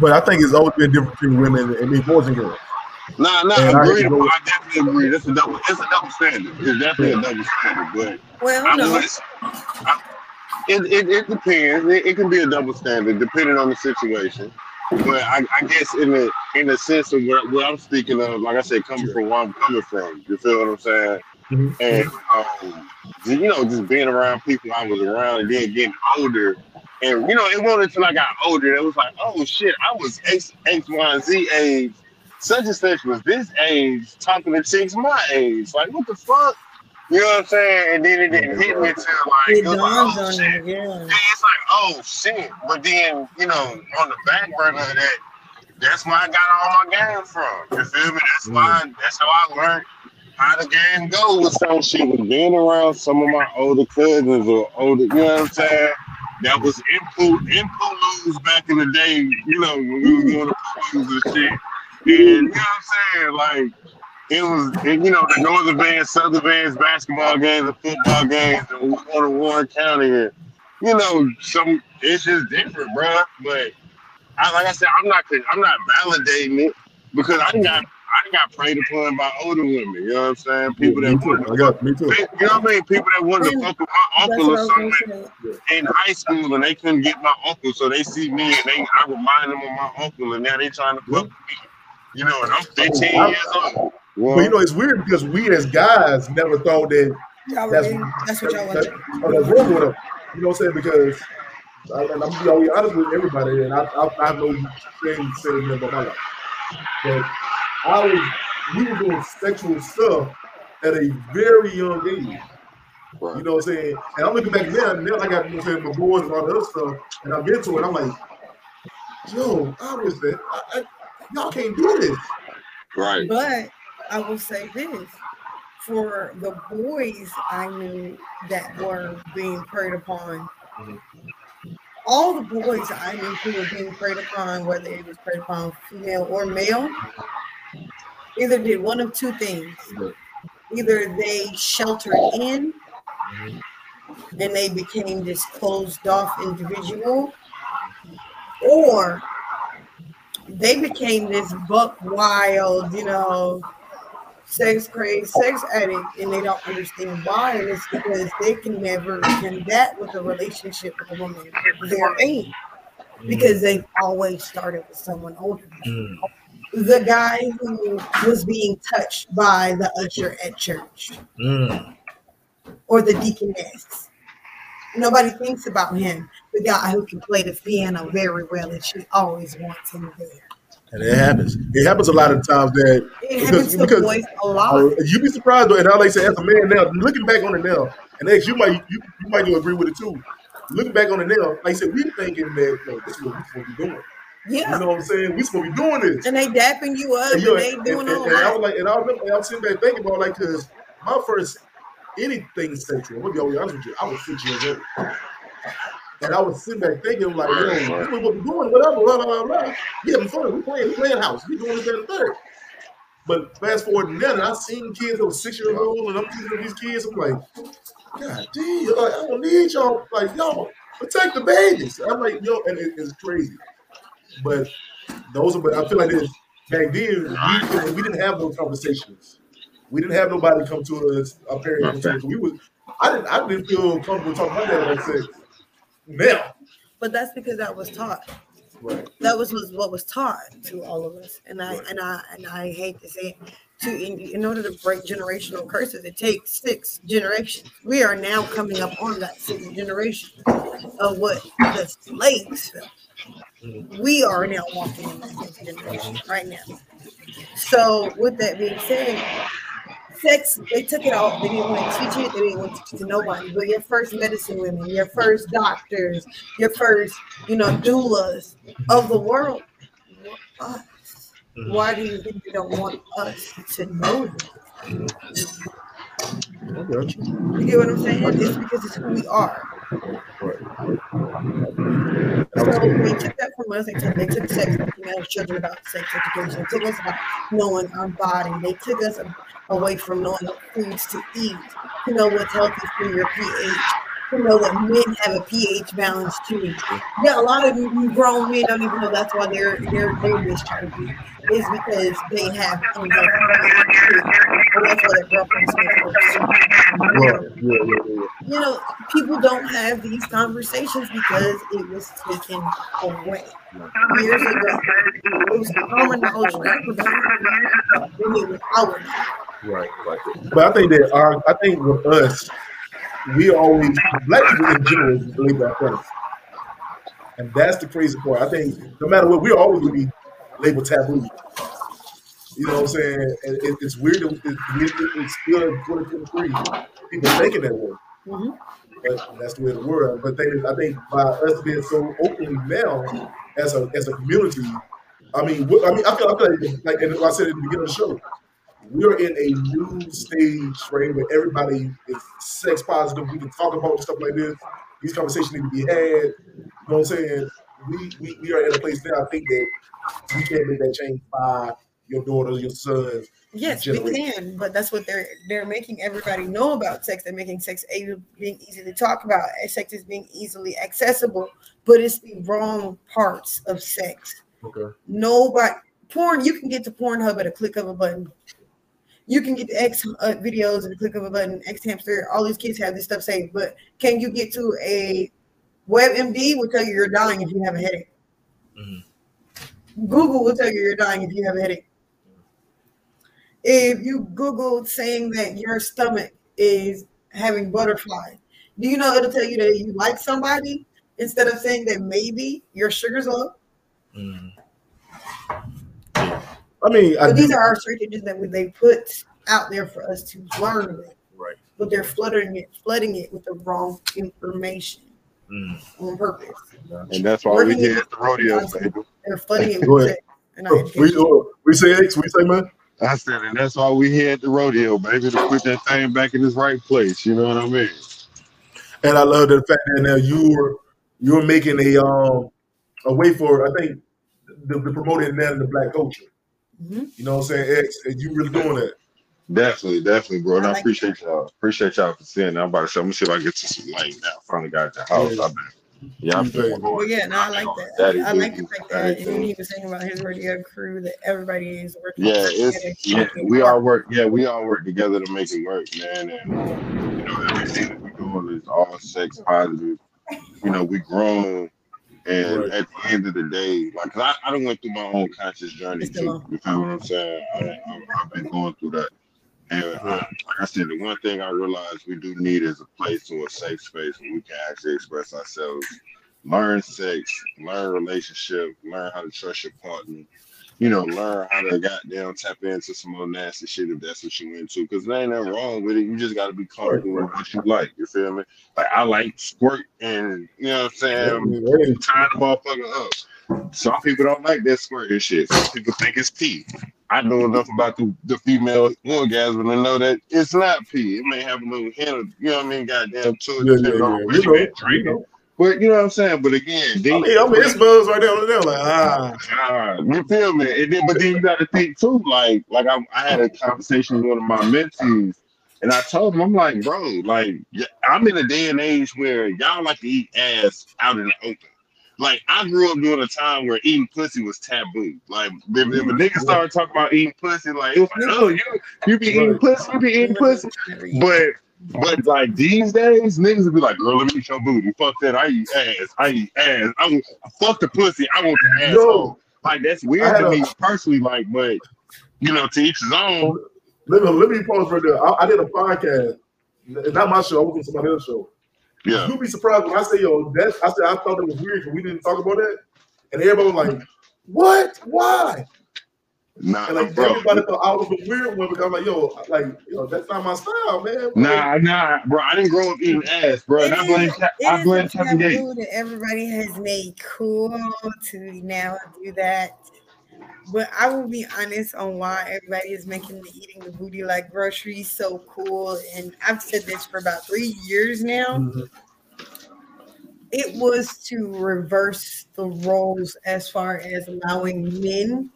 but I think it's always been different between women and me boys and girls. Nah, nah, And I I definitely agree. That's a double. It's a double standard. It's definitely a double standard. But Well, I no. was, I, it, it, it depends. It, it can be a double standard depending on the situation. But I, I guess in the in the sense of what, what I'm speaking of, like I said, coming from where I'm coming from. You feel what I'm saying? Mhm. And um, you know, just being around people I was around, and then getting older. And you know, it wasn't until I got older that it was like, oh shit, I was X, X, Y, and Z age. Such and such was this age, talking to chicks my age. Like, what the fuck? You know what I'm saying? And then it didn't hit me until like, It it was like, oh shit. you, yeah. Then it's like, oh shit. But then, you know, on the back burner of that, that's where I got all my game from. You feel me? That's why that's how I learned how the game go with some shit was being around some of my older cousins or older, you know what I'm saying? That was input input back in the day, you know, when we were going to pools and shit. And you know what I'm saying? Like it was, and, you know, the Northern Vance, Southern Vance basketball games and football games, and we go to Warren County, and you know, some it's just different, bro. But I, like I said, I'm not, I'm not validating it because I done got, I got preyed upon by older women. You know what I'm saying? People me that wanted I to, got me too. you know what I mean? People that wanted to And fuck with my uncle what or something in high school and they couldn't get my uncle, so they see me and they I remind them of my uncle, and now they trying to fuck with me. You know, and I'm 15 I- years old. But you know, it's weird because we as guys never thought that Y'all that's really, that's what y'all want. that, oh, that's wrong with them. You know what I'm saying? Because I, and I'm gonna be honest with everybody, and I, I, I have no thing to say about my life. But I was, we were doing sexual stuff at a very young age. You know what I'm saying? And I'm looking back now, and now I got you know, what I'm saying, my boys and all the other stuff, and I'm into it. I'm like, yo, I was that. I, I, y'all can't do this. Right. But I will say this for the boys I knew that were being preyed upon, all the boys I knew who were being preyed upon, whether it was preyed upon female or male, either did one of two things. Either they sheltered in and they became this closed off individual, or they became this buck wild, you know, sex crazy, sex addict, and they don't understand why. And it's because they can never combat with a relationship with a woman their age because mm. they've always started with someone older. Mm. The guy who was being touched by the usher at church mm. or the deaconess. Nobody thinks about him, the guy who can play the piano very well, and she always wants him there. And it happens. It happens a lot of times that It happens to because- boys a lot. Uh, you'd be surprised though, and I like say as a man now, looking back on it now, and X, you might you, you might agree with it too. Looking back on it now, like I said, we thinking that yo, this is what we're supposed to be doing. Yeah. You know what I'm saying? We're supposed to be doing this. And they dapping you up And, and, yo, they and, doing and- all and I was like, and I remember, and I was sitting back thinking about like, cause my first anything sexual, I'm gonna be honest with you, I was six years old. And I was sitting back thinking, like, yo, what we're doing, whatever, blah, blah, blah, blah. We having fun, we playing, we playing house, we doing this, that, and third. But fast forward to now, and I've seen kids that was six years old, and I'm at these kids, I'm like, God damn, like, I don't need y'all, like, y'all protect the babies. I'm like, yo, and it, it's crazy. But those are, but I feel like this back then, we, we didn't have those conversations. We didn't have nobody come to us, our parents. We was, I didn't, I didn't feel comfortable talking about that like sex. But that's because that was taught. Right. That was, was what was taught to all of us, and I and I and I hate to say it. To in, in order to break generational curses, it takes six generations. We are now coming up on that sixth generation of what the slaves felt. Mm-hmm. We are now walking in that sixth generation right now. So, with that being said, sex, they took it off. They didn't want to teach it. They didn't want to teach it to nobody. But your first medicine women, your first doctors, your first, you know, doulas of the world us. Why do you think they don't want us to know. You get what I'm saying? It's because it's who we are. So they took that from us. They took, they took sex, you children about sex education. They took us about knowing our body. They took us away from knowing what foods to eat, to know what's healthy for your pH, to know that men have a pH balance too. Yeah, a lot of you grown men don't even know that's why they're they're they're discharging. Is because they have yeah, yeah. you know, people don't have these conversations because it was taken away years ago. It was common knowledge. Right, right. But I think that our, I think with us, we always black people in general believe our premise, and that's the crazy part. I think no matter what, we're always gonna be labeled taboo. You know what I'm saying? And it, it's weird. That it, it, it's still 2023. People thinking that way. Mhm. But that's the way the world. But they, I think by us being so openly now as a as a community, I mean, what- I mean, I feel, I feel like, like and I said at the beginning of the show, we're in a new stage, right, where everybody is sex positive. We can talk about stuff like this. These conversations need to be had. You know what I'm saying? We we, we are in a place now. I think that we can't make that change by your daughters, your sons. Yes, we can, but that's what they're they're making everybody know about sex. They're making sex being easy to talk about. Sex is being easily accessible, but it's the wrong parts of sex. Okay. Nobody porn. You can get to Pornhub at a click of a button. You can get the X uh, videos and click of a button. xHamster. All these kids have this stuff saved, but can you get to a WebMD? Will tell you you're dying if you have a headache. Mhm. Google will tell you you're dying if you have a headache. If you Google saying that your stomach is having butterflies, do you know it'll tell you that you like somebody instead of saying that maybe your sugar's low? Mm. I mean, I these do- are our strategies that we- they put out there for us to learn with, right. but they're flooding it, flooding it with the wrong information Mm. on purpose. And that's why we here at the rodeo, baby. They're flooding it with it. We, we say X, we say man. I said, and that's why we here at the rodeo, baby, to put that thing back in its right place. You know what I mean? And I love the fact that now you're you're making a um a way for I think the, the promoting that in the black culture. Mhm. You know what I'm saying? X, and you really doing that. Definitely, definitely, bro. And I I like appreciate y'all. Appreciate y'all for seeing that. I'm about to show. Let me see if I can get to some light now. Finally got the house. Yeah. I've been, yeah, I've been Yeah. Well, going. yeah, no, I like that. Daddy I, I like the duties, fact that daddy and he was saying about his radio crew that everybody is working. Yeah, together, it's yeah. working We all work. Yeah, we all work together to make it work, man. And you know, everything that we're doing is all sex positive. You know, we grown. And Right. at the end of the day, like 'cause I, I don't went through my own conscious journey too. You feel what I'm saying? I, I, I've been going through that. And I, like I said, the one thing I realized we do need is a place or a safe space where we can actually express ourselves, learn sex, learn relationship, learn how to trust your partner, you know, learn how to goddamn tap into some more nasty shit if that's what you into. Because there ain't nothing wrong with it. You just got to be comfortable with what you like. You feel me? Like I like squirt and you know what I'm saying, Hey, tying the motherfucker up. Some people don't like that squirt and shit. Some people think it's pee. I know enough about the, the female orgasm to know that it's not pee. It may have a little hint of, you know what I mean, goddamn to it, Yeah, yeah, yeah. what You you know, been you know. But you know what I'm saying? But again, I then, mean, I mean, it's buzz right there, there, like ah, Ah, you feel me? And then, but then you got to think too. Like, like I, I had a conversation with one of my mentees, and I told him, I'm like, bro, like, I'm in a day and age where y'all like to eat ass out in the open. Like, I grew up during a time where eating pussy was taboo. Like, if, if a nigga started talking about eating pussy, like, it was like, oh, you, you be eating pussy, you be eating pussy. But But like these days, niggas would be like, "Girl, let me eat your booty. Fuck that. I eat ass. I eat ass. I want, fuck the pussy. I want the ass. Yo. Like that's weird to a- me personally. Like, but you know, to each his own. Let me let me pause right there. I, I did a podcast. It's not my show. I was on somebody else's show. Yeah, You'd be surprised when I say, "Yo, that's." I said I thought it was weird, but we didn't talk about that. And everybody was like, "What? Why?" Nah, And like bro. everybody thought I was a weird one because I'm like, "Yo, like, yo, that's not my style, man." Nah, nah, bro. I didn't grow up eating ass, bro. And I It blame, is- Ca- it I is blame a Kevin Gates. that everybody has made cool to now do that. But I will be honest on why everybody is making the eating the booty like groceries so cool. And I've said this for about three years now. Mhm. It was to reverse the roles as far as allowing men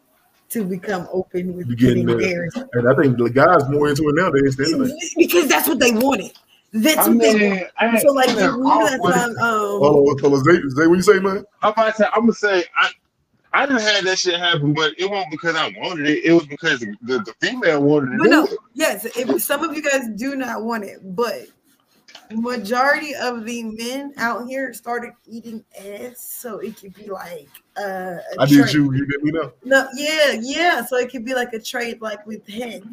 to become open with You getting getting theirs. And I think the guys more into it nowadays than anything. Because that's what they wanted. That's I what they mean, wanted. I, So like I, remember that time um Oh, so Zay, Zay, what you say, man? I'm about to say, I'm gonna say, I, I didn't have that shit happen, but it wasn't because I wanted it. It was because the, the, the female wanted to But do no, it. yes, if some of you guys do not want it, but majority of the men out here started eating ass, so it could be like uh, a I did trait. you. You did me know. No, yeah, yeah. So it could be like a trade, like with head.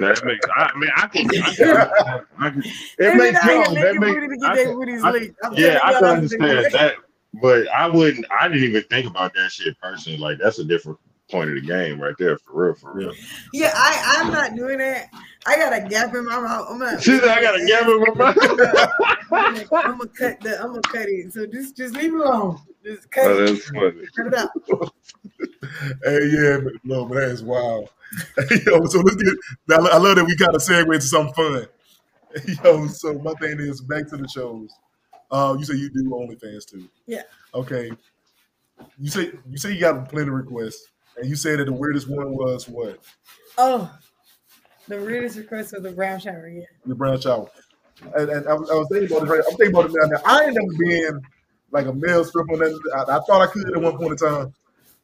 That makes, I mean, I can, I can, I can it makes out here no, that makes, booty to get I can- I- licked. I'm yeah, I can understand that, but I wouldn't, I didn't even think about that shit personally. Like, that's a different point of the game right there, for real, for real. Yeah, I, I'm not doing that. I got a gap in my mouth. I'm not. She said, I got a gap in my mouth. I'm gonna, I'm gonna cut the. I'm gonna cut it. So just, just leave it alone. Just cut Oh, it. funny. Cut it out. Hey, yeah, but no, but that is wild. Yo, so let's get. I I love that we kind of segue into something fun. Yo, so my thing is back to the shows. Uh, you say you do OnlyFans too. Yeah. Okay. You say you say you got plenty of requests, and you said that the weirdest one was what Oh, the weirdest request was the brown shower. Yeah. the brown shower. And, and I, was, I was thinking about it. Right, I'm thinking about it now. now. I ain't never been like a male stripper. I, I thought I could at one point in time.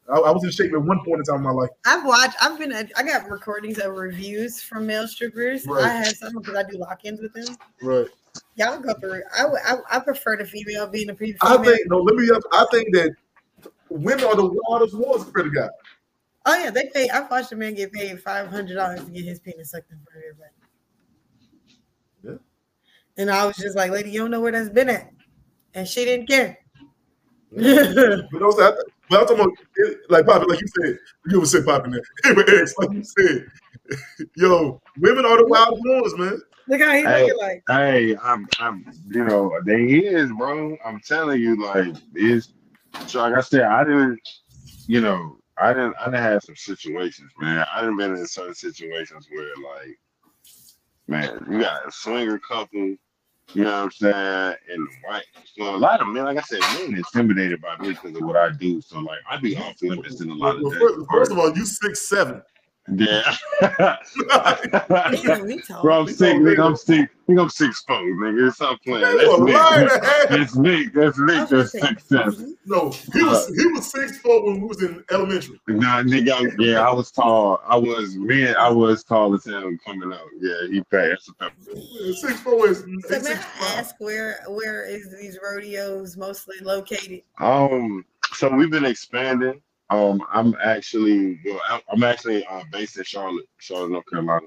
I, I was in shape at one point in time in my life. I've watched. I've been. I got recordings of reviews from male strippers. Right. I have some because I do lock-ins with them. Right. Y'all go through. I would. I, I prefer the female being a pre. I think no. Let me. I think that women are the wildest ones compared to guys. Oh yeah, they pay. I've watched a man get paid five hundred dollars to get his penis sucked in front of everybody. Yeah. And I was just like, lady, you don't know where that's been at, and she didn't care. But also, I, but I'm talking about like Papi, like you said, you ever said popping there. Hey, but like you said, yo, women are the wild ones, man. Look how he Hey. looking like. Hey, I'm, I'm, you know, they is, bro. I'm telling you, like, it's, so like I said, I didn't, you know, I didn't, I didn't have some situations, man. I didn't been in certain situations where, like, man, you got a swinger couple, you know what I'm saying, and white. So a lot of men, like I said, men intimidated by me because of what I do. So like, I be off limits in a lot of Well, first, first of all, you six seven. Yeah. Damn, he tall. Bro, I'm sick, nigga. I'm sick. Nigga, I'm six foot, nigga. Stop playing. You That's a me. liar and a half. That's me. That's me. That's six seven. No, he was he was six foot when we was in elementary. Nah, nigga. I'm- Yeah, I was tall. I was man. I was tall as hell coming out. Yeah, he passed. Six foot is So may six I ask where where is these rodeos mostly located? Um. So we've been expanding. Um. I'm actually. Well, I'm actually uh, based in Charlotte, Charlotte, North Carolina.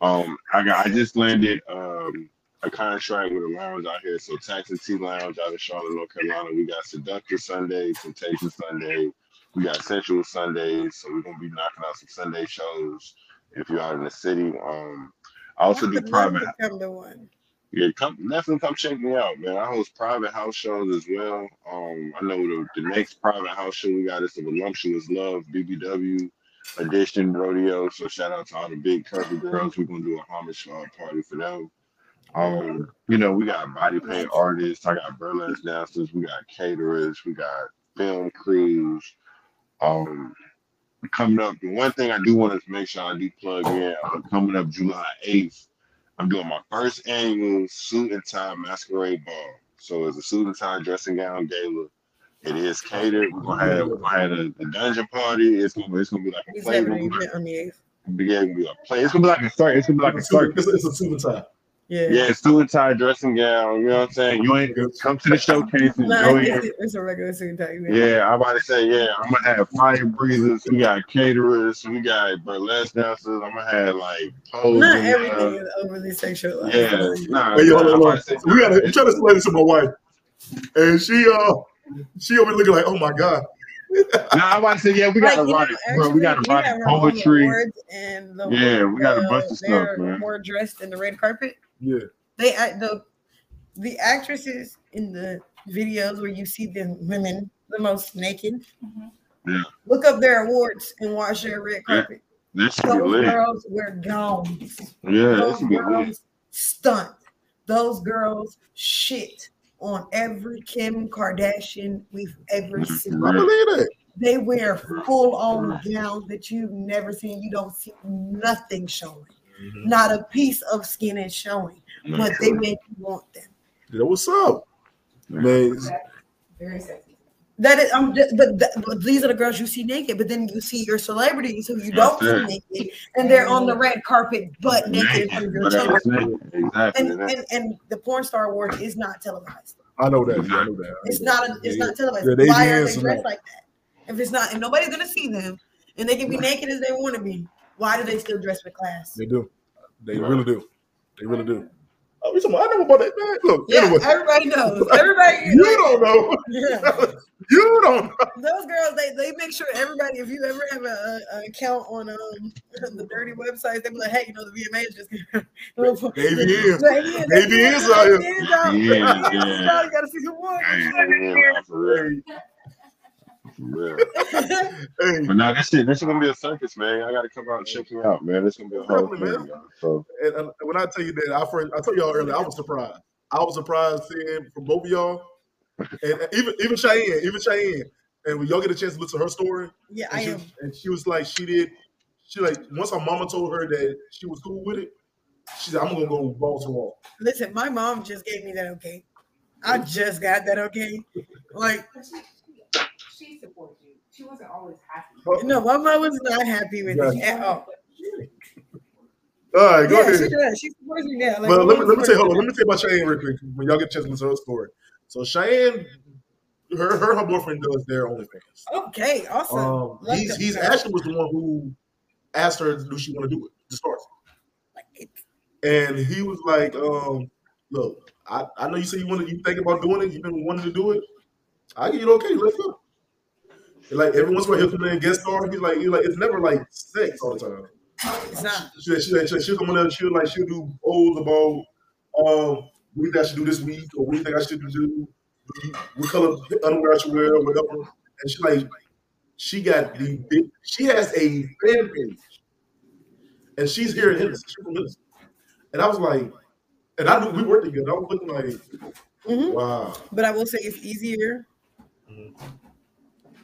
Um. I got. I just landed. Um. A contract with a lounge out here. So Taxi T Lounge out of Charlotte, North Carolina. We got Seductive Sunday, Temptation Sunday. We got Sensual Sundays. So we're gonna be knocking out some Sunday shows if you're out in the city. Um. I also do private. to one. Yeah, come definitely come check me out, man. I host private house shows as well. Um, I know the, the next private house show we got is the Voluptuous Love BBW edition rodeo. So shout out to all the big curvy girls. We're gonna do a homage uh, party for them. Um, you know, we got body paint artists. I got burlesque dancers. We got caterers. We got film crews. Um, coming up, the one thing I do want to make sure I do plug in. Uh, coming up July eighth. I'm doing my first annual suit and tie masquerade ball. So it's a suit and tie dressing gown gala. It is catered. We're gonna have we're gonna have a, a dungeon party. It's gonna it's gonna be like a He's play. having It's gonna the eighth. be, yeah, it's gonna be a play. It's gonna be like a start. It's gonna be like a start. it's it's a suit and tie. Yeah. Yeah, suit and tie dressing gown. You know what I'm saying? You ain't come to the showcase and Nah, enjoy it's, it's a regular suit type. man. Yeah, I'm about to say, yeah, I'm gonna have fire breathers, we got caterers, we got burlesque dancers, I'm gonna have like posing. Not uh, everything is overly sexual. yeah, nah, Hey, yo, hold on, hold on. say, We gotta I'm trying to explain this to my wife, and she uh she over looking like, oh my god. nah, I'm about to say, yeah, we gotta you know, write bro. We gotta actually, write have poetry. And the, Yeah, we got a uh, bunch of stuff, man. More dressed in the red carpet. Yeah. They act the the actresses in the videos where you see the women the most naked. Mhm. Yeah. Look up their awards and watch their red carpet. That Those girls wear gowns. Yeah, Those should be lit. girls stunt. Those girls shit on every Kim Kardashian we've ever seen. I believe that. They wear full on gowns that you've never seen. You don't see nothing showing. Not a piece of skin is showing, but they make you want them. Yeah, what's up? Man, Very sexy. That is, I'm just, but, that, but these are the girls you see naked. But then you see your celebrities who you don't see That's naked, and they're on the red carpet butt naked in your But that's children. it. Exactly. And, and and the porn star award is not televised. I know that. I know that. I It's know not. A, it's Yeah, not televised. Yeah, they Why are they dressed like that? If it's not, if nobody's gonna see them, and they can be naked as they want to be, why do they still dress with class? They do. They really do. They really do. Oh, we I know about that, man. Look, Yeah, anyway, everybody knows. Everybody. you don't know. Yeah. you don't know. Those girls, they, they make sure everybody, if you ever have a, a, a account on um the dirty websites, they be like, hey, you know, the VMAs just Baby is. Baby is. Baby is out here. Baby is out. Yeah, yeah. out. You gotta see who won. Yeah, real. Hey, But now this shit, this is gonna be a circus, man. I gotta come out and check you out, man. This is gonna be a whole Definitely, thing, man. So and, and when I tell you that, I first I told y'all earlier, I was surprised. I was surprised seeing from both of y'all, and and even even Cheyenne, even Cheyenne. And when y'all get a chance to listen to her story, Yeah, and I she, am. and she was like, she did, she like once her mama told her that she was cool with it, she said, I'm gonna go balls to wall. Listen, my mom just gave me that okay. I just got that okay. Like, But she, she you. She wasn't always happy. no, my mom was not happy with it at all. All right, go Yeah, ahead. she does. She supports me now. Like, But let me let me tell you, hold on, let me tell you about Cheyenne real quick when y'all get a chance to listen to her story. So Cheyenne, her her, her boyfriend does their OnlyFans. Okay, awesome. Um, Love he's them. he's actually was the one who asked her, do she want to do it to start? And he was like, um, look, I, I know you say you want to, you think about doing it, you've been wanting to do it. I get it okay, let's go. Like every once in a while, he'll come in and guest star. He's like, he's like, it's never like sex all the time. It's not. She, she, she, she'll come in there, she'll like, she'll do polls about, um, you think I should do this week, or you think I should do? What color underwear I should wear, or whatever. And she like, she got the big, she has a fan page, and she's here in Henderson. She's from Henderson. And I was like, and I knew we worked together. I was looking like, Mhm. wow. But I will say it's easier. When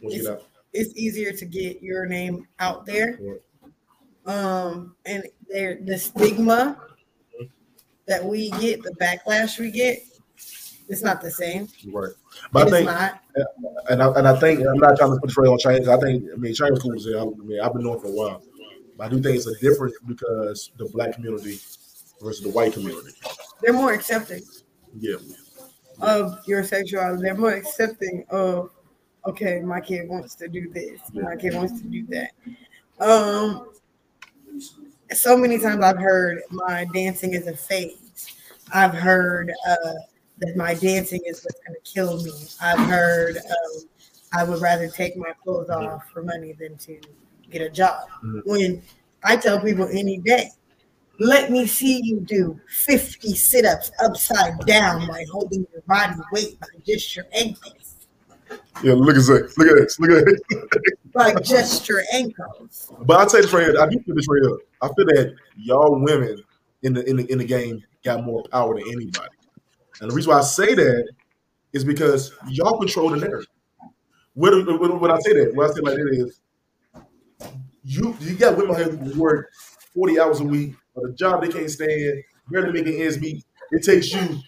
get out. It's easier to get your name out there. Um, and there the stigma that we get, the backlash we get, it's not the same. Right. But I It's think, not. and I, and I think I'm not trying to put Trey on China. I think I mean China's cool. I mean I've been knowing for a while, but I do think it's a difference because the black community versus the white community. They're more accepting Yeah, of your sexuality. They're more accepting of, okay, my kid wants to do this, my kid wants to do that. Um, so many times I've heard my dancing is a phase. I've heard uh, that my dancing is what's going to kill me. I've heard um, I would rather take my clothes off for money than to get a job. Mhm. When I tell people any day, let me see you do 50 sit ups upside down by holding your body weight by just your ankles. Yeah. Look at this. Look at this. Look at this. By gesture ankles. But I tell you, Trey, I do feel this Trey up. I feel that y'all women in the in the in the game got more power than anybody. And the reason why I say that is because y'all control the narrative. What, what, what I say that, what I say like that is, you you got women out here who work forty hours a week for a job they can't stand, barely making ends meet. It takes you,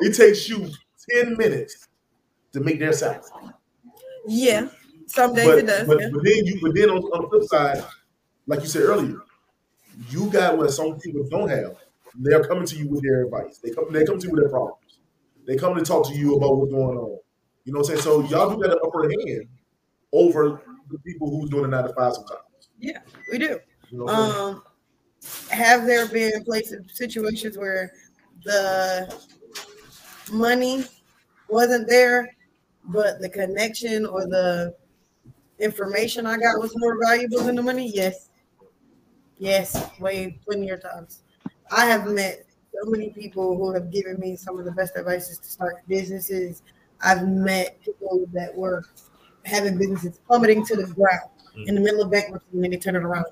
it takes you ten minutes to make their salary. Yeah. Some days But, it does. but, yeah. but then you but then on, on the flip side, like you said earlier, you got what some people don't have. they're coming to you with their advice. They come they come to you with their problems. They come to talk to you about what's going on. You know what I'm saying? So y'all do got an upper hand over the people who's doing a nine to five sometimes. Yeah, we do. You know? Um, have there been places situations where the money wasn't there, but the connection or the information I got was more valuable than the money? Yes. Yes, way plenty of times. I have met so many people who have given me some of the best advices to start businesses. I've met people that were having businesses plummeting to the ground in the middle of bankruptcy and then they turn it around.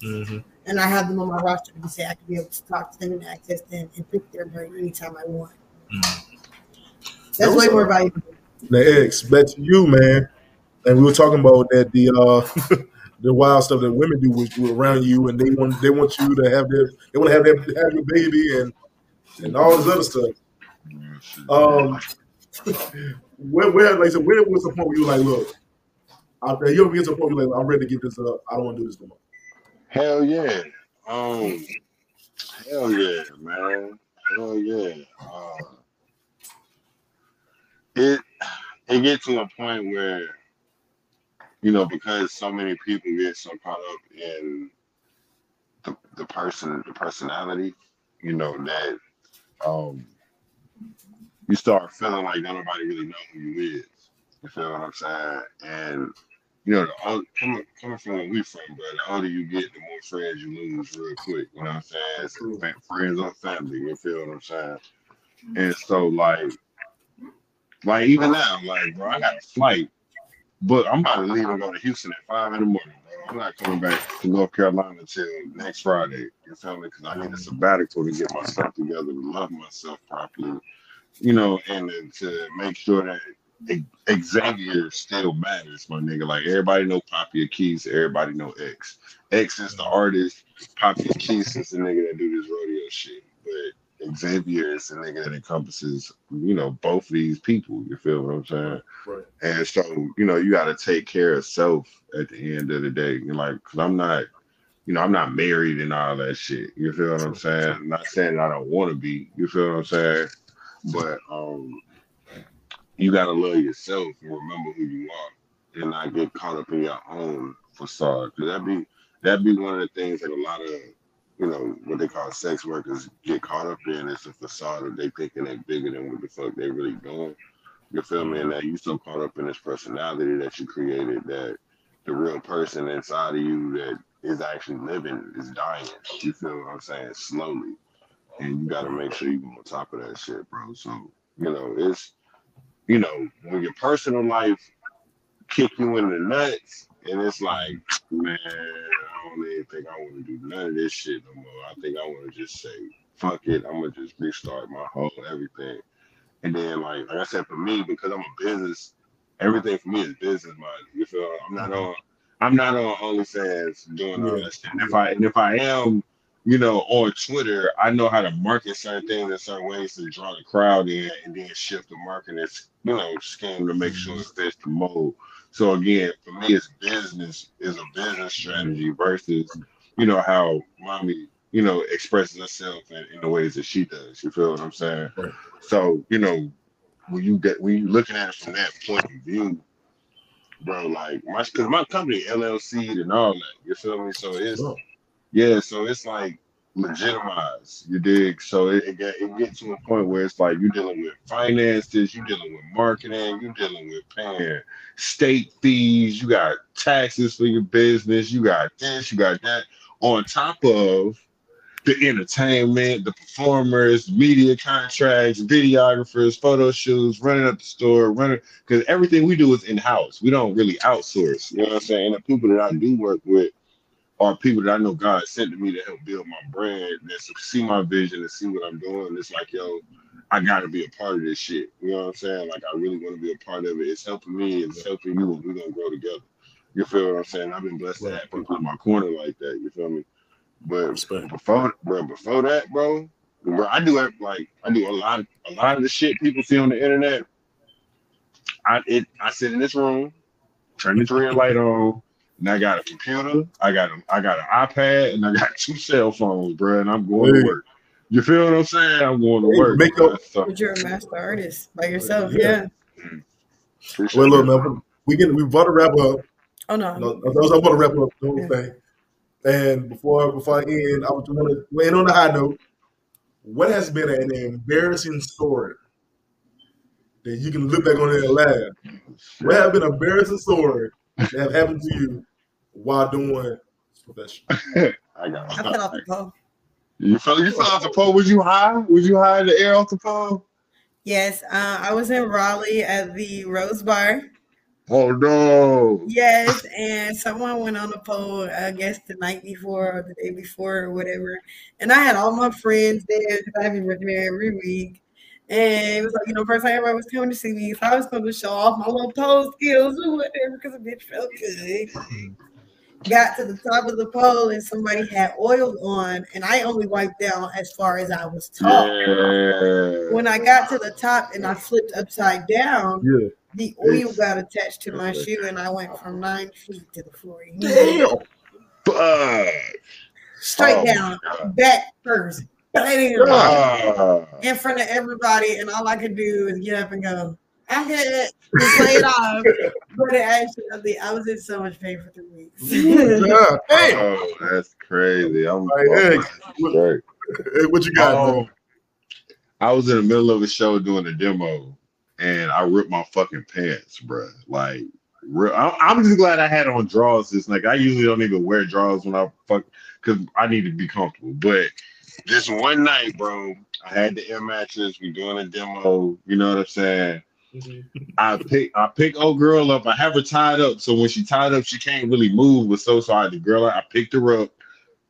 Mhm. And I have them on my roster to say I can be able to talk to them and access them and pick their brain anytime I want. That's way more valuable. Now, X, back to you, man. And we were talking about that the uh the wild stuff that women do with, with around you, and they want they want you to have their they want to have their have your baby and and all this other stuff. Um, where where like I said, where was the point where you were like, look, out there, you ever get to a point where you're like, I'm ready to give this up. I don't want to do this no more. Hell yeah. Um, hell yeah, man. Hell yeah. Uh, it it gets to a point where you know because so many people get so caught up in the the person the personality, you know that um you start feeling like don't nobody really know who you is. You feel what I'm saying? And you know, the old, coming coming from where we from, bro, the older you get, the more friends you lose real quick. You know what I'm saying? Friends or family. You feel what I'm saying? And so, like, like even now, like, bro, I got a flight, but I'm about to leave and go to Houston at five in the morning, bro. I'm not coming back to North Carolina until next Friday. You feel me? Because I need a sabbatical to get myself together, to love myself properly, you know, and to make sure that Xavier still matters, my nigga. Like everybody know Papi Equis, everybody know X. X is the artist, Papi Equis is the nigga that do this rodeo shit. But Xavier is the nigga that encompasses, you know, both these people. You feel what I'm saying? Right. And so, you know, you got to take care of self at the end of the day. You're like, cause I'm not, you know, I'm not married and all that shit. You feel what I'm saying? I'm not saying I don't want to be. You feel what I'm saying? But um, you gotta love yourself and remember who you are, and not get caught up in your own facade. Cause that be that be one of the things that a lot of you know what they call sex workers get caught up in is a facade that they thinking they bigger than what the fuck they really doing. You feel me? And that you so caught up in this personality that you created that the real person inside of you that is actually living is dying. You feel what I'm saying? Slowly. And you gotta make sure you go on top of that shit, bro. So, you know, it's you know, when your personal life kick you in the nuts, and it's like, man, I don't even think I want to do none of this shit no more. I think I want to just say, fuck it, I'm gonna just restart my whole everything. And then, like, like I said, for me, because I'm a business, everything for me is business minded. You feel? I'm not on, I'm not on OnlyFans doing all that shit. And if I and if I am, you know, on Twitter, I know how to market certain things in certain ways to draw the crowd in, and then shift the marketing, you know, scheme to make sure it fits the mold. So again, for me, it's business is a business strategy versus, you know, how mommy, you know, expresses herself in, in the ways that she does. You feel what I'm saying? Right. So you know, when you get when you looking at it from that point of view, bro, like my because my company LLC and all that. You feel me? So it's yeah, so it's like legitimized. You dig? So it it, get, it gets to a point where it's like you're dealing with finances, you're dealing with marketing, you're dealing with paying state fees, you got taxes for your business, you got this, you got that, on top of the entertainment, the performers, media contracts, videographers, photo shoots, running up the store, running because everything we do is in house. We don't really outsource. You know what I'm saying? And the people that I do work with are people that I know God sent to me to help build my brand, that see my vision and see what I'm doing. It's like, yo, I gotta be a part of this shit. You know what I'm saying? Like I really want to be a part of it. It's helping me, it's helping you, and we're gonna grow together. You feel what I'm saying? I've been blessed to have people in my corner like that. You feel me? But Respect. before, bro, before that, bro, bro, I do like I do a lot, of, a lot of the shit people see on the internet. I it, I sit in this room, turn this red light on, and I got a computer, I got a, I got an iPad, and I got two cell phones, bro, and I'm going Hey. to work. You feel what I'm saying? I'm going to Hey, work. make your- man, so- But you're a master artist by yourself. Yeah. Yeah. Appreciate Well, look, man, we get we about to wrap up. Oh no. No, I was about to wrap up the whole thing. And before before I end, I want to end on a high note. What has been an embarrassing story that you can look back on it and laugh? What has been an embarrassing story that have happened to you while doing this profession? I got I fell off the pole. You fell, you fell off the pole. Was you high? Was you high in the air off the pole? Yes, uh, I was in Raleigh at the Rose Bar. Oh no! Yes, and someone went on the pole, I guess the night before or the day before or whatever. And I had all my friends there because I've been working there every week. And it was like, you know, first time everybody was coming to see me. So I was going to show off my little pole skills or whatever because the bitch felt good. Got to the top of the pole and somebody had oil on, and I only wiped down as far as I was tall. Yeah. When I got to the top and I flipped upside down, Yeah. the oil got attached to my shoe and I went from nine feet to the floor. Damn. Fuck. Straight Oh, down, back first, bang, in front of everybody. And all I could do is get up and go, I'm good, and play it off. But it actually, I was in so much pain for three weeks. Yeah. Oh, hey, Oh, that's crazy. I'm Like, hey, Right. hey, what you got? Oh. I was in the middle of a show doing a demo, and I ripped my fucking pants, bro. Like, real, I, I'm just glad I had on drawers. This like I usually don't even wear drawers when I fuck because I need to be comfortable. But this one night, bro, I had the air mattress. We doing a demo. You know what I'm saying? I pick I pick old girl up. I have her tied up, so when she tied up, she can't really move. But so so I had the girl. I picked her up,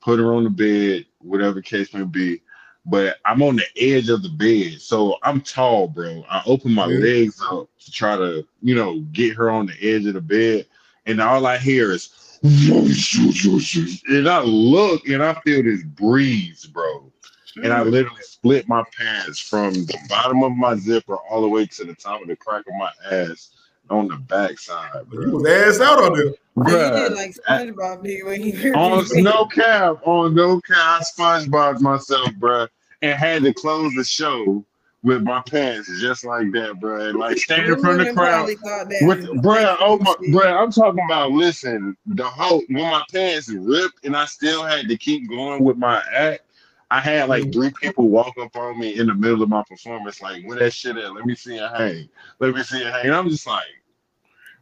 put her on the bed, whatever case may be. But I'm on the edge of the bed, so I'm tall, bro. I open my Yeah. legs up to try to, you know, get her on the edge of the bed, and all I hear is, and I look and I feel this breeze, bro and I mm. literally split my pants from the bottom of my zipper all the way to the top of the crack of my ass on the backside, You was ass out on there. you Bruh, did like SpongeBob did when he on no cap, on no cap, I SpongeBob myself, bro, and had to close the show with my pants just like that, bro. And like standing from the crowd. With bruh, oh my bruh, I'm talking about listen, the whole when my pants ripped and I still had to keep going with my act. I had like three people walk up on me in the middle of my performance, like, where that shit at? Let me see it hang. Let me see it hang. And I'm just like,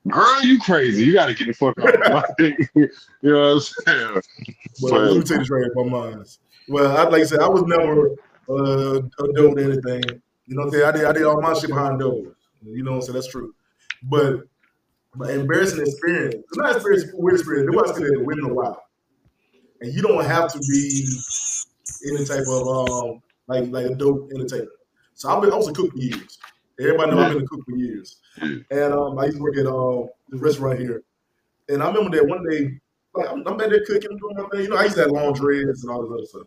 girl, you crazy. You gotta get the fuck out. You know what I'm saying? Well, let me tell you straight from mine. Well, I, like I said, I was never uh, a dope to anything. You know what I'm saying? I did, I did all my shit behind doors. You know what I'm saying? That's true. But, but embarrassing experience, it's not experience, weird experience. It was in win a while. And you don't have to be any type of um like like a dope entertainer. So I've been I was a cook for years. Everybody know I've been a cook for years. And um I used to work at um the restaurant here. And I remember that one day, like I'm, I'm back there cooking, doing my thing. You know, I used to have long dreads and all this other stuff.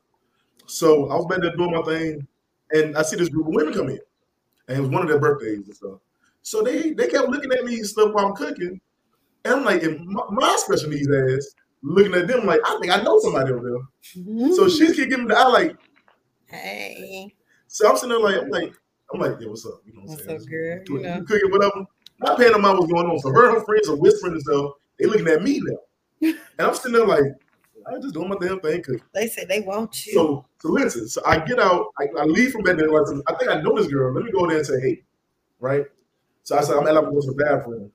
So I was back there doing my thing, and I see this group of women come in, and it was one of their birthdays and stuff. So they they kept looking at me and stuff while I'm cooking, and I'm like, my, my special needs ass looking at them like I think I know somebody over there. Mm-hmm. So she keep giving me the eye like, Hey, so I'm sitting there like I'm like I'm like, yeah, what's up? You know what I'm what's up, girl? You You cooking, whatever. Not paying them what's going on. So her and her friends are whispering and stuff. They looking at me now. And I'm sitting there like, I'm just doing my damn thing cooking. they said they want you. So, so listen. So I get out. I, I leave from bed. And like, I think I know this girl. Let me go there and say, hey, right? So I said, I'm at like go to the bathroom,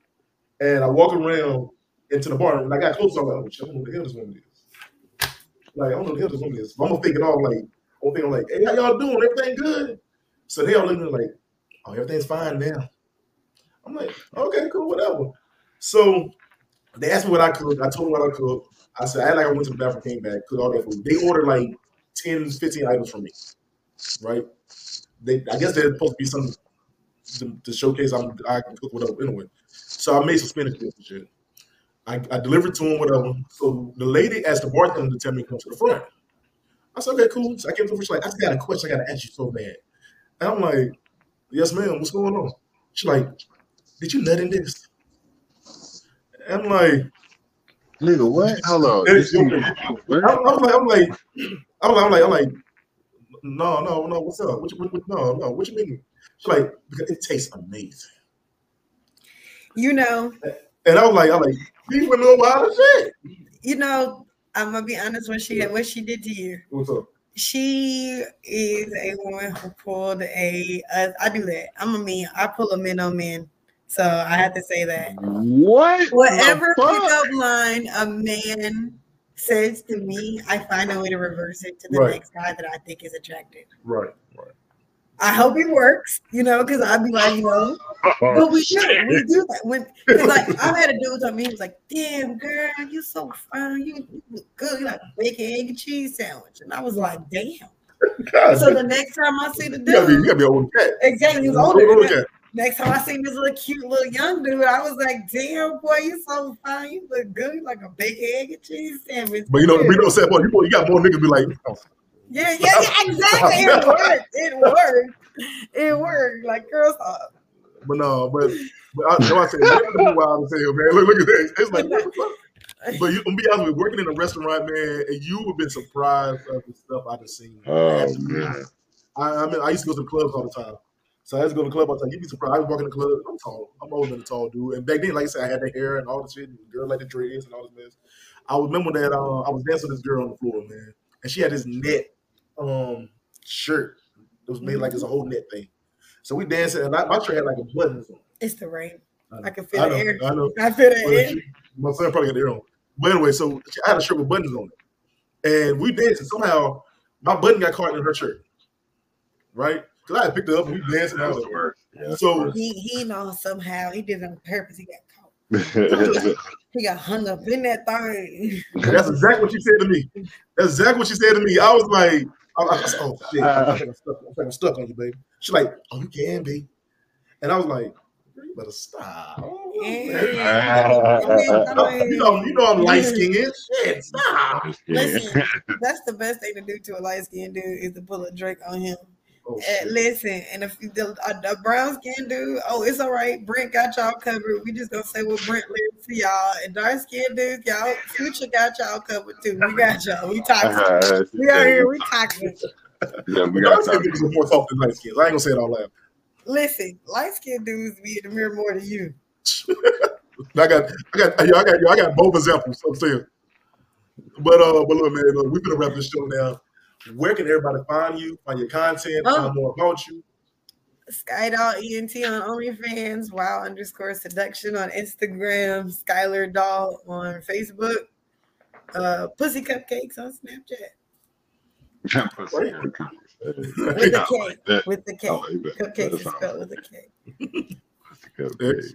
and I walk around into the bar. And when I got close. I'm like, oh, I don't know what the hell this woman is. Like I don't know what the hell this woman is. So I'm gonna think it all like, I'm thinking like, hey, how y'all doing? Everything good? So they all looking at me like, oh, everything's fine now. I'm like, okay, cool, whatever. So they asked me what I cooked. I told them what I cooked. I said, I like I went to the bathroom, came back, cooked all that food. They ordered like 10, 15 items from me, right? They, I guess they're supposed to be some to, to showcase I'm, I can cook whatever anyway. So I made some spinach and shit. I, I delivered to him, whatever. So the lady asked the bartender to tell me to come to the front. I said, okay, cool. So I came to her. She's like, I just got a question I got to ask you so bad. And I'm like, yes, ma'am. What's going on? She's like, did you nut in this? I'm like, Nigga, what? Hold on. It's- This I'm, I'm like, I'm like, I'm like, I'm like, I'm like, No, no, no. What's up? What, you- what, what, no, no. What you mean? She's like, because it tastes amazing. You know, And I was like, I'm like, these women are wild as shit. you know, I'm gonna be honest. What she what she did to you. What's up? She is a woman who pulled a. Uh, I do that. I'm a mean. I pull a man on men. So I have to say that. What? Whatever the fuck? pickup line a man says to me, I find a way to reverse it to the Right. next guy that I think is attractive. Right, right. I hope it works, you know, because I'd be like, you know, oh, but we do, we do that. When like I've had a dude tell me, he was like, "Damn, girl, you so fine, you, you look good, you like a bacon, egg, and cheese sandwich," and I was like, "Damn." God, So the next time I see the you gotta be, you gotta be old cat. exactly, he was older. old than that. cat. Next time I seen this little cute little young dude, I was like, "Damn, boy, you so fine, you look good, you like a bacon, egg, and cheese sandwich." But you know, we know sad part. You, you got more niggas be like, oh, Yeah, yeah, yeah, exactly. It worked. It worked. It worked. Like, girls, uh, but no, but but I, that's why I say women are wild as hell, man. Look, look at this. It's like, what the fuck? But you, I'm be honest with you, working in a restaurant, man, and you would have been surprised of the stuff I've seen. Oh man. I, I mean, I used to go to the clubs all the time. So I used to go to the club all the time. You'd be surprised. I was walking in the club. I'm tall. I'm older than a tall dude. And back then, like I said, I had the hair and all the shit. And the girl like the dreads and all this mess. I remember that uh, I was dancing with this girl on the floor, man. And she had this net um, shirt. It was made like it's a whole net thing. So we dancing, and I, my shirt had like a button. on. it's the rain. it. I can feel I the know, air. I know. I feel the air. my son probably got the ear on. But anyway, so I had a shirt with buttons on it. And we danced, and somehow my button got caught in her shirt. Right? Because I had picked it up and we danced. And I That was was the like, worst. Yeah. so He he knows somehow he did it on purpose. He got caught. He got hung up in that thing. that's exactly what she said to me. That's exactly what she said to me. I was like, I, I was, oh shit, I think I'm stuck, I think I'm uh, stuck on you, baby. She's like, oh, you can be. And I was like, you better stop. Yeah. I mean, I mean, You know, you know I'm light skinned. Shit, stop. Listen, that's the best thing to do to a light skinned dude is to pull a Drake on him. Oh, Uh, shit. listen, and if the a, a brown skinned dude, oh, it's all right. Brent got y'all covered. We just gonna say what Brent lives to y'all. And dark skin dudes, y'all, Future got y'all covered too. We got y'all. We toxic. We out here. We toxic. Yeah, we got skinned time. niggas are more soft than light skins. I ain't gonna say it all loud. Listen, light skinned dudes be in the mirror more than you. I got, I got, yo, I got, yo, I got both examples. I'm saying, but uh, but look, man, look, we're gonna wrap this show now. Where can everybody find you? Find your content? Oh. Find more about you? Skydoll ENT on OnlyFans, wow underscore seduction on Instagram, Skyler Doll on Facebook, uh, Pussy Cupcakes on Snapchat with Yeah, a K. that- With the K. oh, you bet. Cupcakes is spelled with a K. Cupcakes.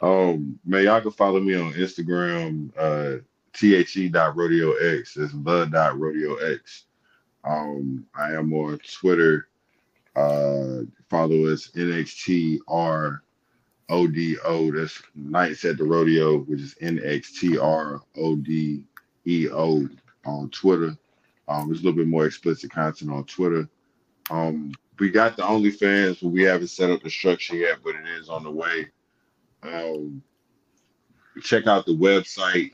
Um, man, y'all can follow me on Instagram, uh, the.rodeo x. It's the.rodeo x. Um, I am on Twitter. Uh, follow us NXTR ODO. That's Nights at the Rodeo, which is NXTR ODEO on Twitter. Um, there's a little bit more explicit content on Twitter. Um, we got the OnlyFans, but we haven't set up the structure yet, but it is on the way. Um, check out the website,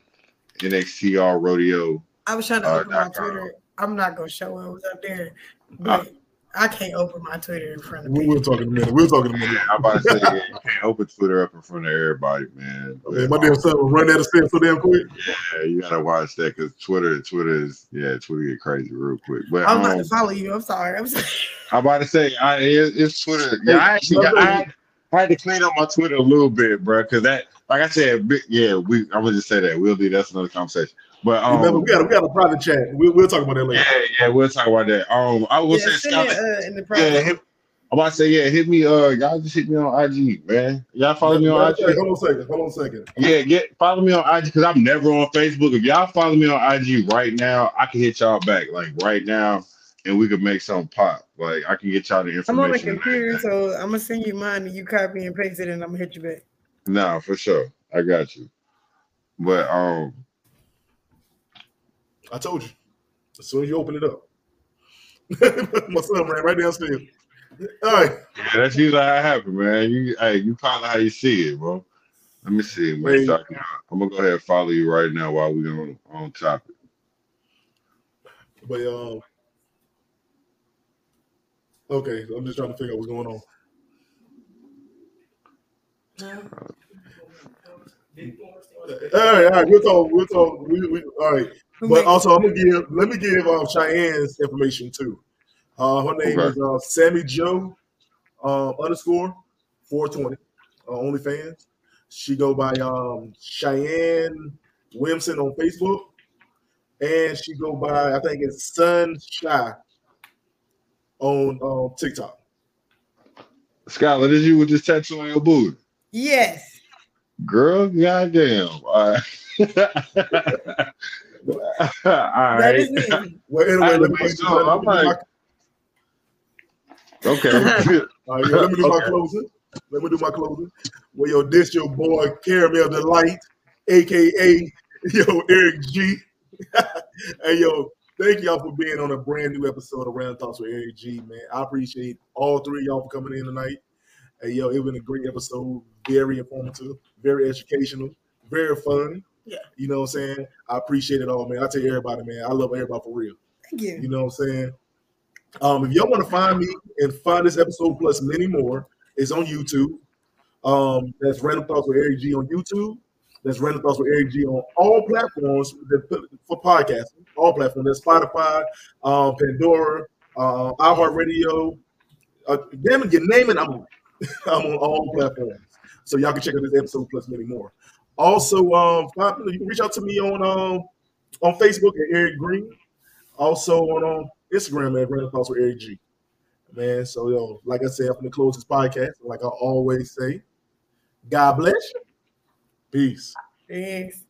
NXTR Rodeo. I was trying to Uh, open my. Twitter. I'm not gonna show what was up there, but I can't open my Twitter in front of We- people. We'll talk in a minute. We'll talk in a minute. I'm about to say, yeah, you can't open Twitter up in front of everybody, man. Man, my damn son will run that step so damn quick. Yeah, you gotta watch that because Twitter, Twitter is yeah, Twitter get crazy real quick. But I'm about um, to follow you. I'm sorry. I'm sorry. I'm about to say, I it, it's Twitter. Yeah, I actually got, I, had, I had to clean up my Twitter a little bit, bro, because that, like I said, yeah, we. I'm gonna just say that we'll do that's another conversation. But um, Remember, we got a, we got a private chat. We'll, we'll talk about that later. yeah, yeah, we'll talk about that. Um, I will yeah, say, Scott, it, uh, in the yeah, hit, I'm about to say, yeah, hit me. Uh, y'all just hit me on IG, man. Y'all follow me on Matter of IG. Hold on a second. Hold on a second. Yeah, get follow me on IG because I'm never on Facebook. If y'all follow me on IG right now, I can hit y'all back like right now, and we could make something pop. Like I can get y'all the information. I'm on the computer, so I'm gonna send you mine, and you copy and paste it, and I'm gonna hit you back. No, for sure, I got you. But um, I told you. As soon as you open it up. My son ran right downstairs. All right. yeah, that's usually how it happen, man. You, hey, you call it how you see it, bro. Let me see. Man. Hey. I can- I'm gonna go ahead and follow you right now while we're on on topic. But um Okay, I'm just trying to figure out what's going on. All right, all right, we'll talk. We'll talk. We, we, all right, but also I'm gonna give. Let me give um, Cheyenne's information too. Uh, her name Okay. is uh, SammyJo uh, underscore 420 uh, OnlyFans. She go by um, Cheyenne Williamson on Facebook, and she go by I think it's Sun Shy on um, TikTok. Skyler, is you with this tattoo on your booty? Yes. Girl, goddamn. All right. All That me. Well, anyway, had let me, make let sure. me I'm do my- like- Okay. All right, yo, let me do my Okay. closing. Let me do my closing. Well, yo, this your boy Caramel Delight, aka yo Eric G. hey, yo, thank y'all for being on a brand new episode of Random Thoughts with Eric G. Man, I appreciate all three of y'all for coming in tonight. Hey, yo, it's been a great episode, very informative, very educational, very fun. Yeah. You know what I'm saying? I appreciate it all, man. I tell everybody, man, I love everybody for real. Thank you. You know what I'm saying? Um, if y'all want to find me and find this episode plus many more, it's on YouTube. Um, that's Random Thoughts with Eric G on YouTube. That's Random Thoughts with Eric G on all platforms for podcasting. All platforms. That's Spotify, um, Pandora, uh, iHeartRadio. Uh, damn it, you name it, I'm on. I'm on all platforms. So y'all can check out this episode plus many more. Also, um, you can reach out to me on um, on Facebook at Eric Green. Also on um, Instagram at Random Thoughts with Eric G. Man, so yo, like I said, I'm gonna close this podcast. Like I always say, God bless you. Peace. Thanks.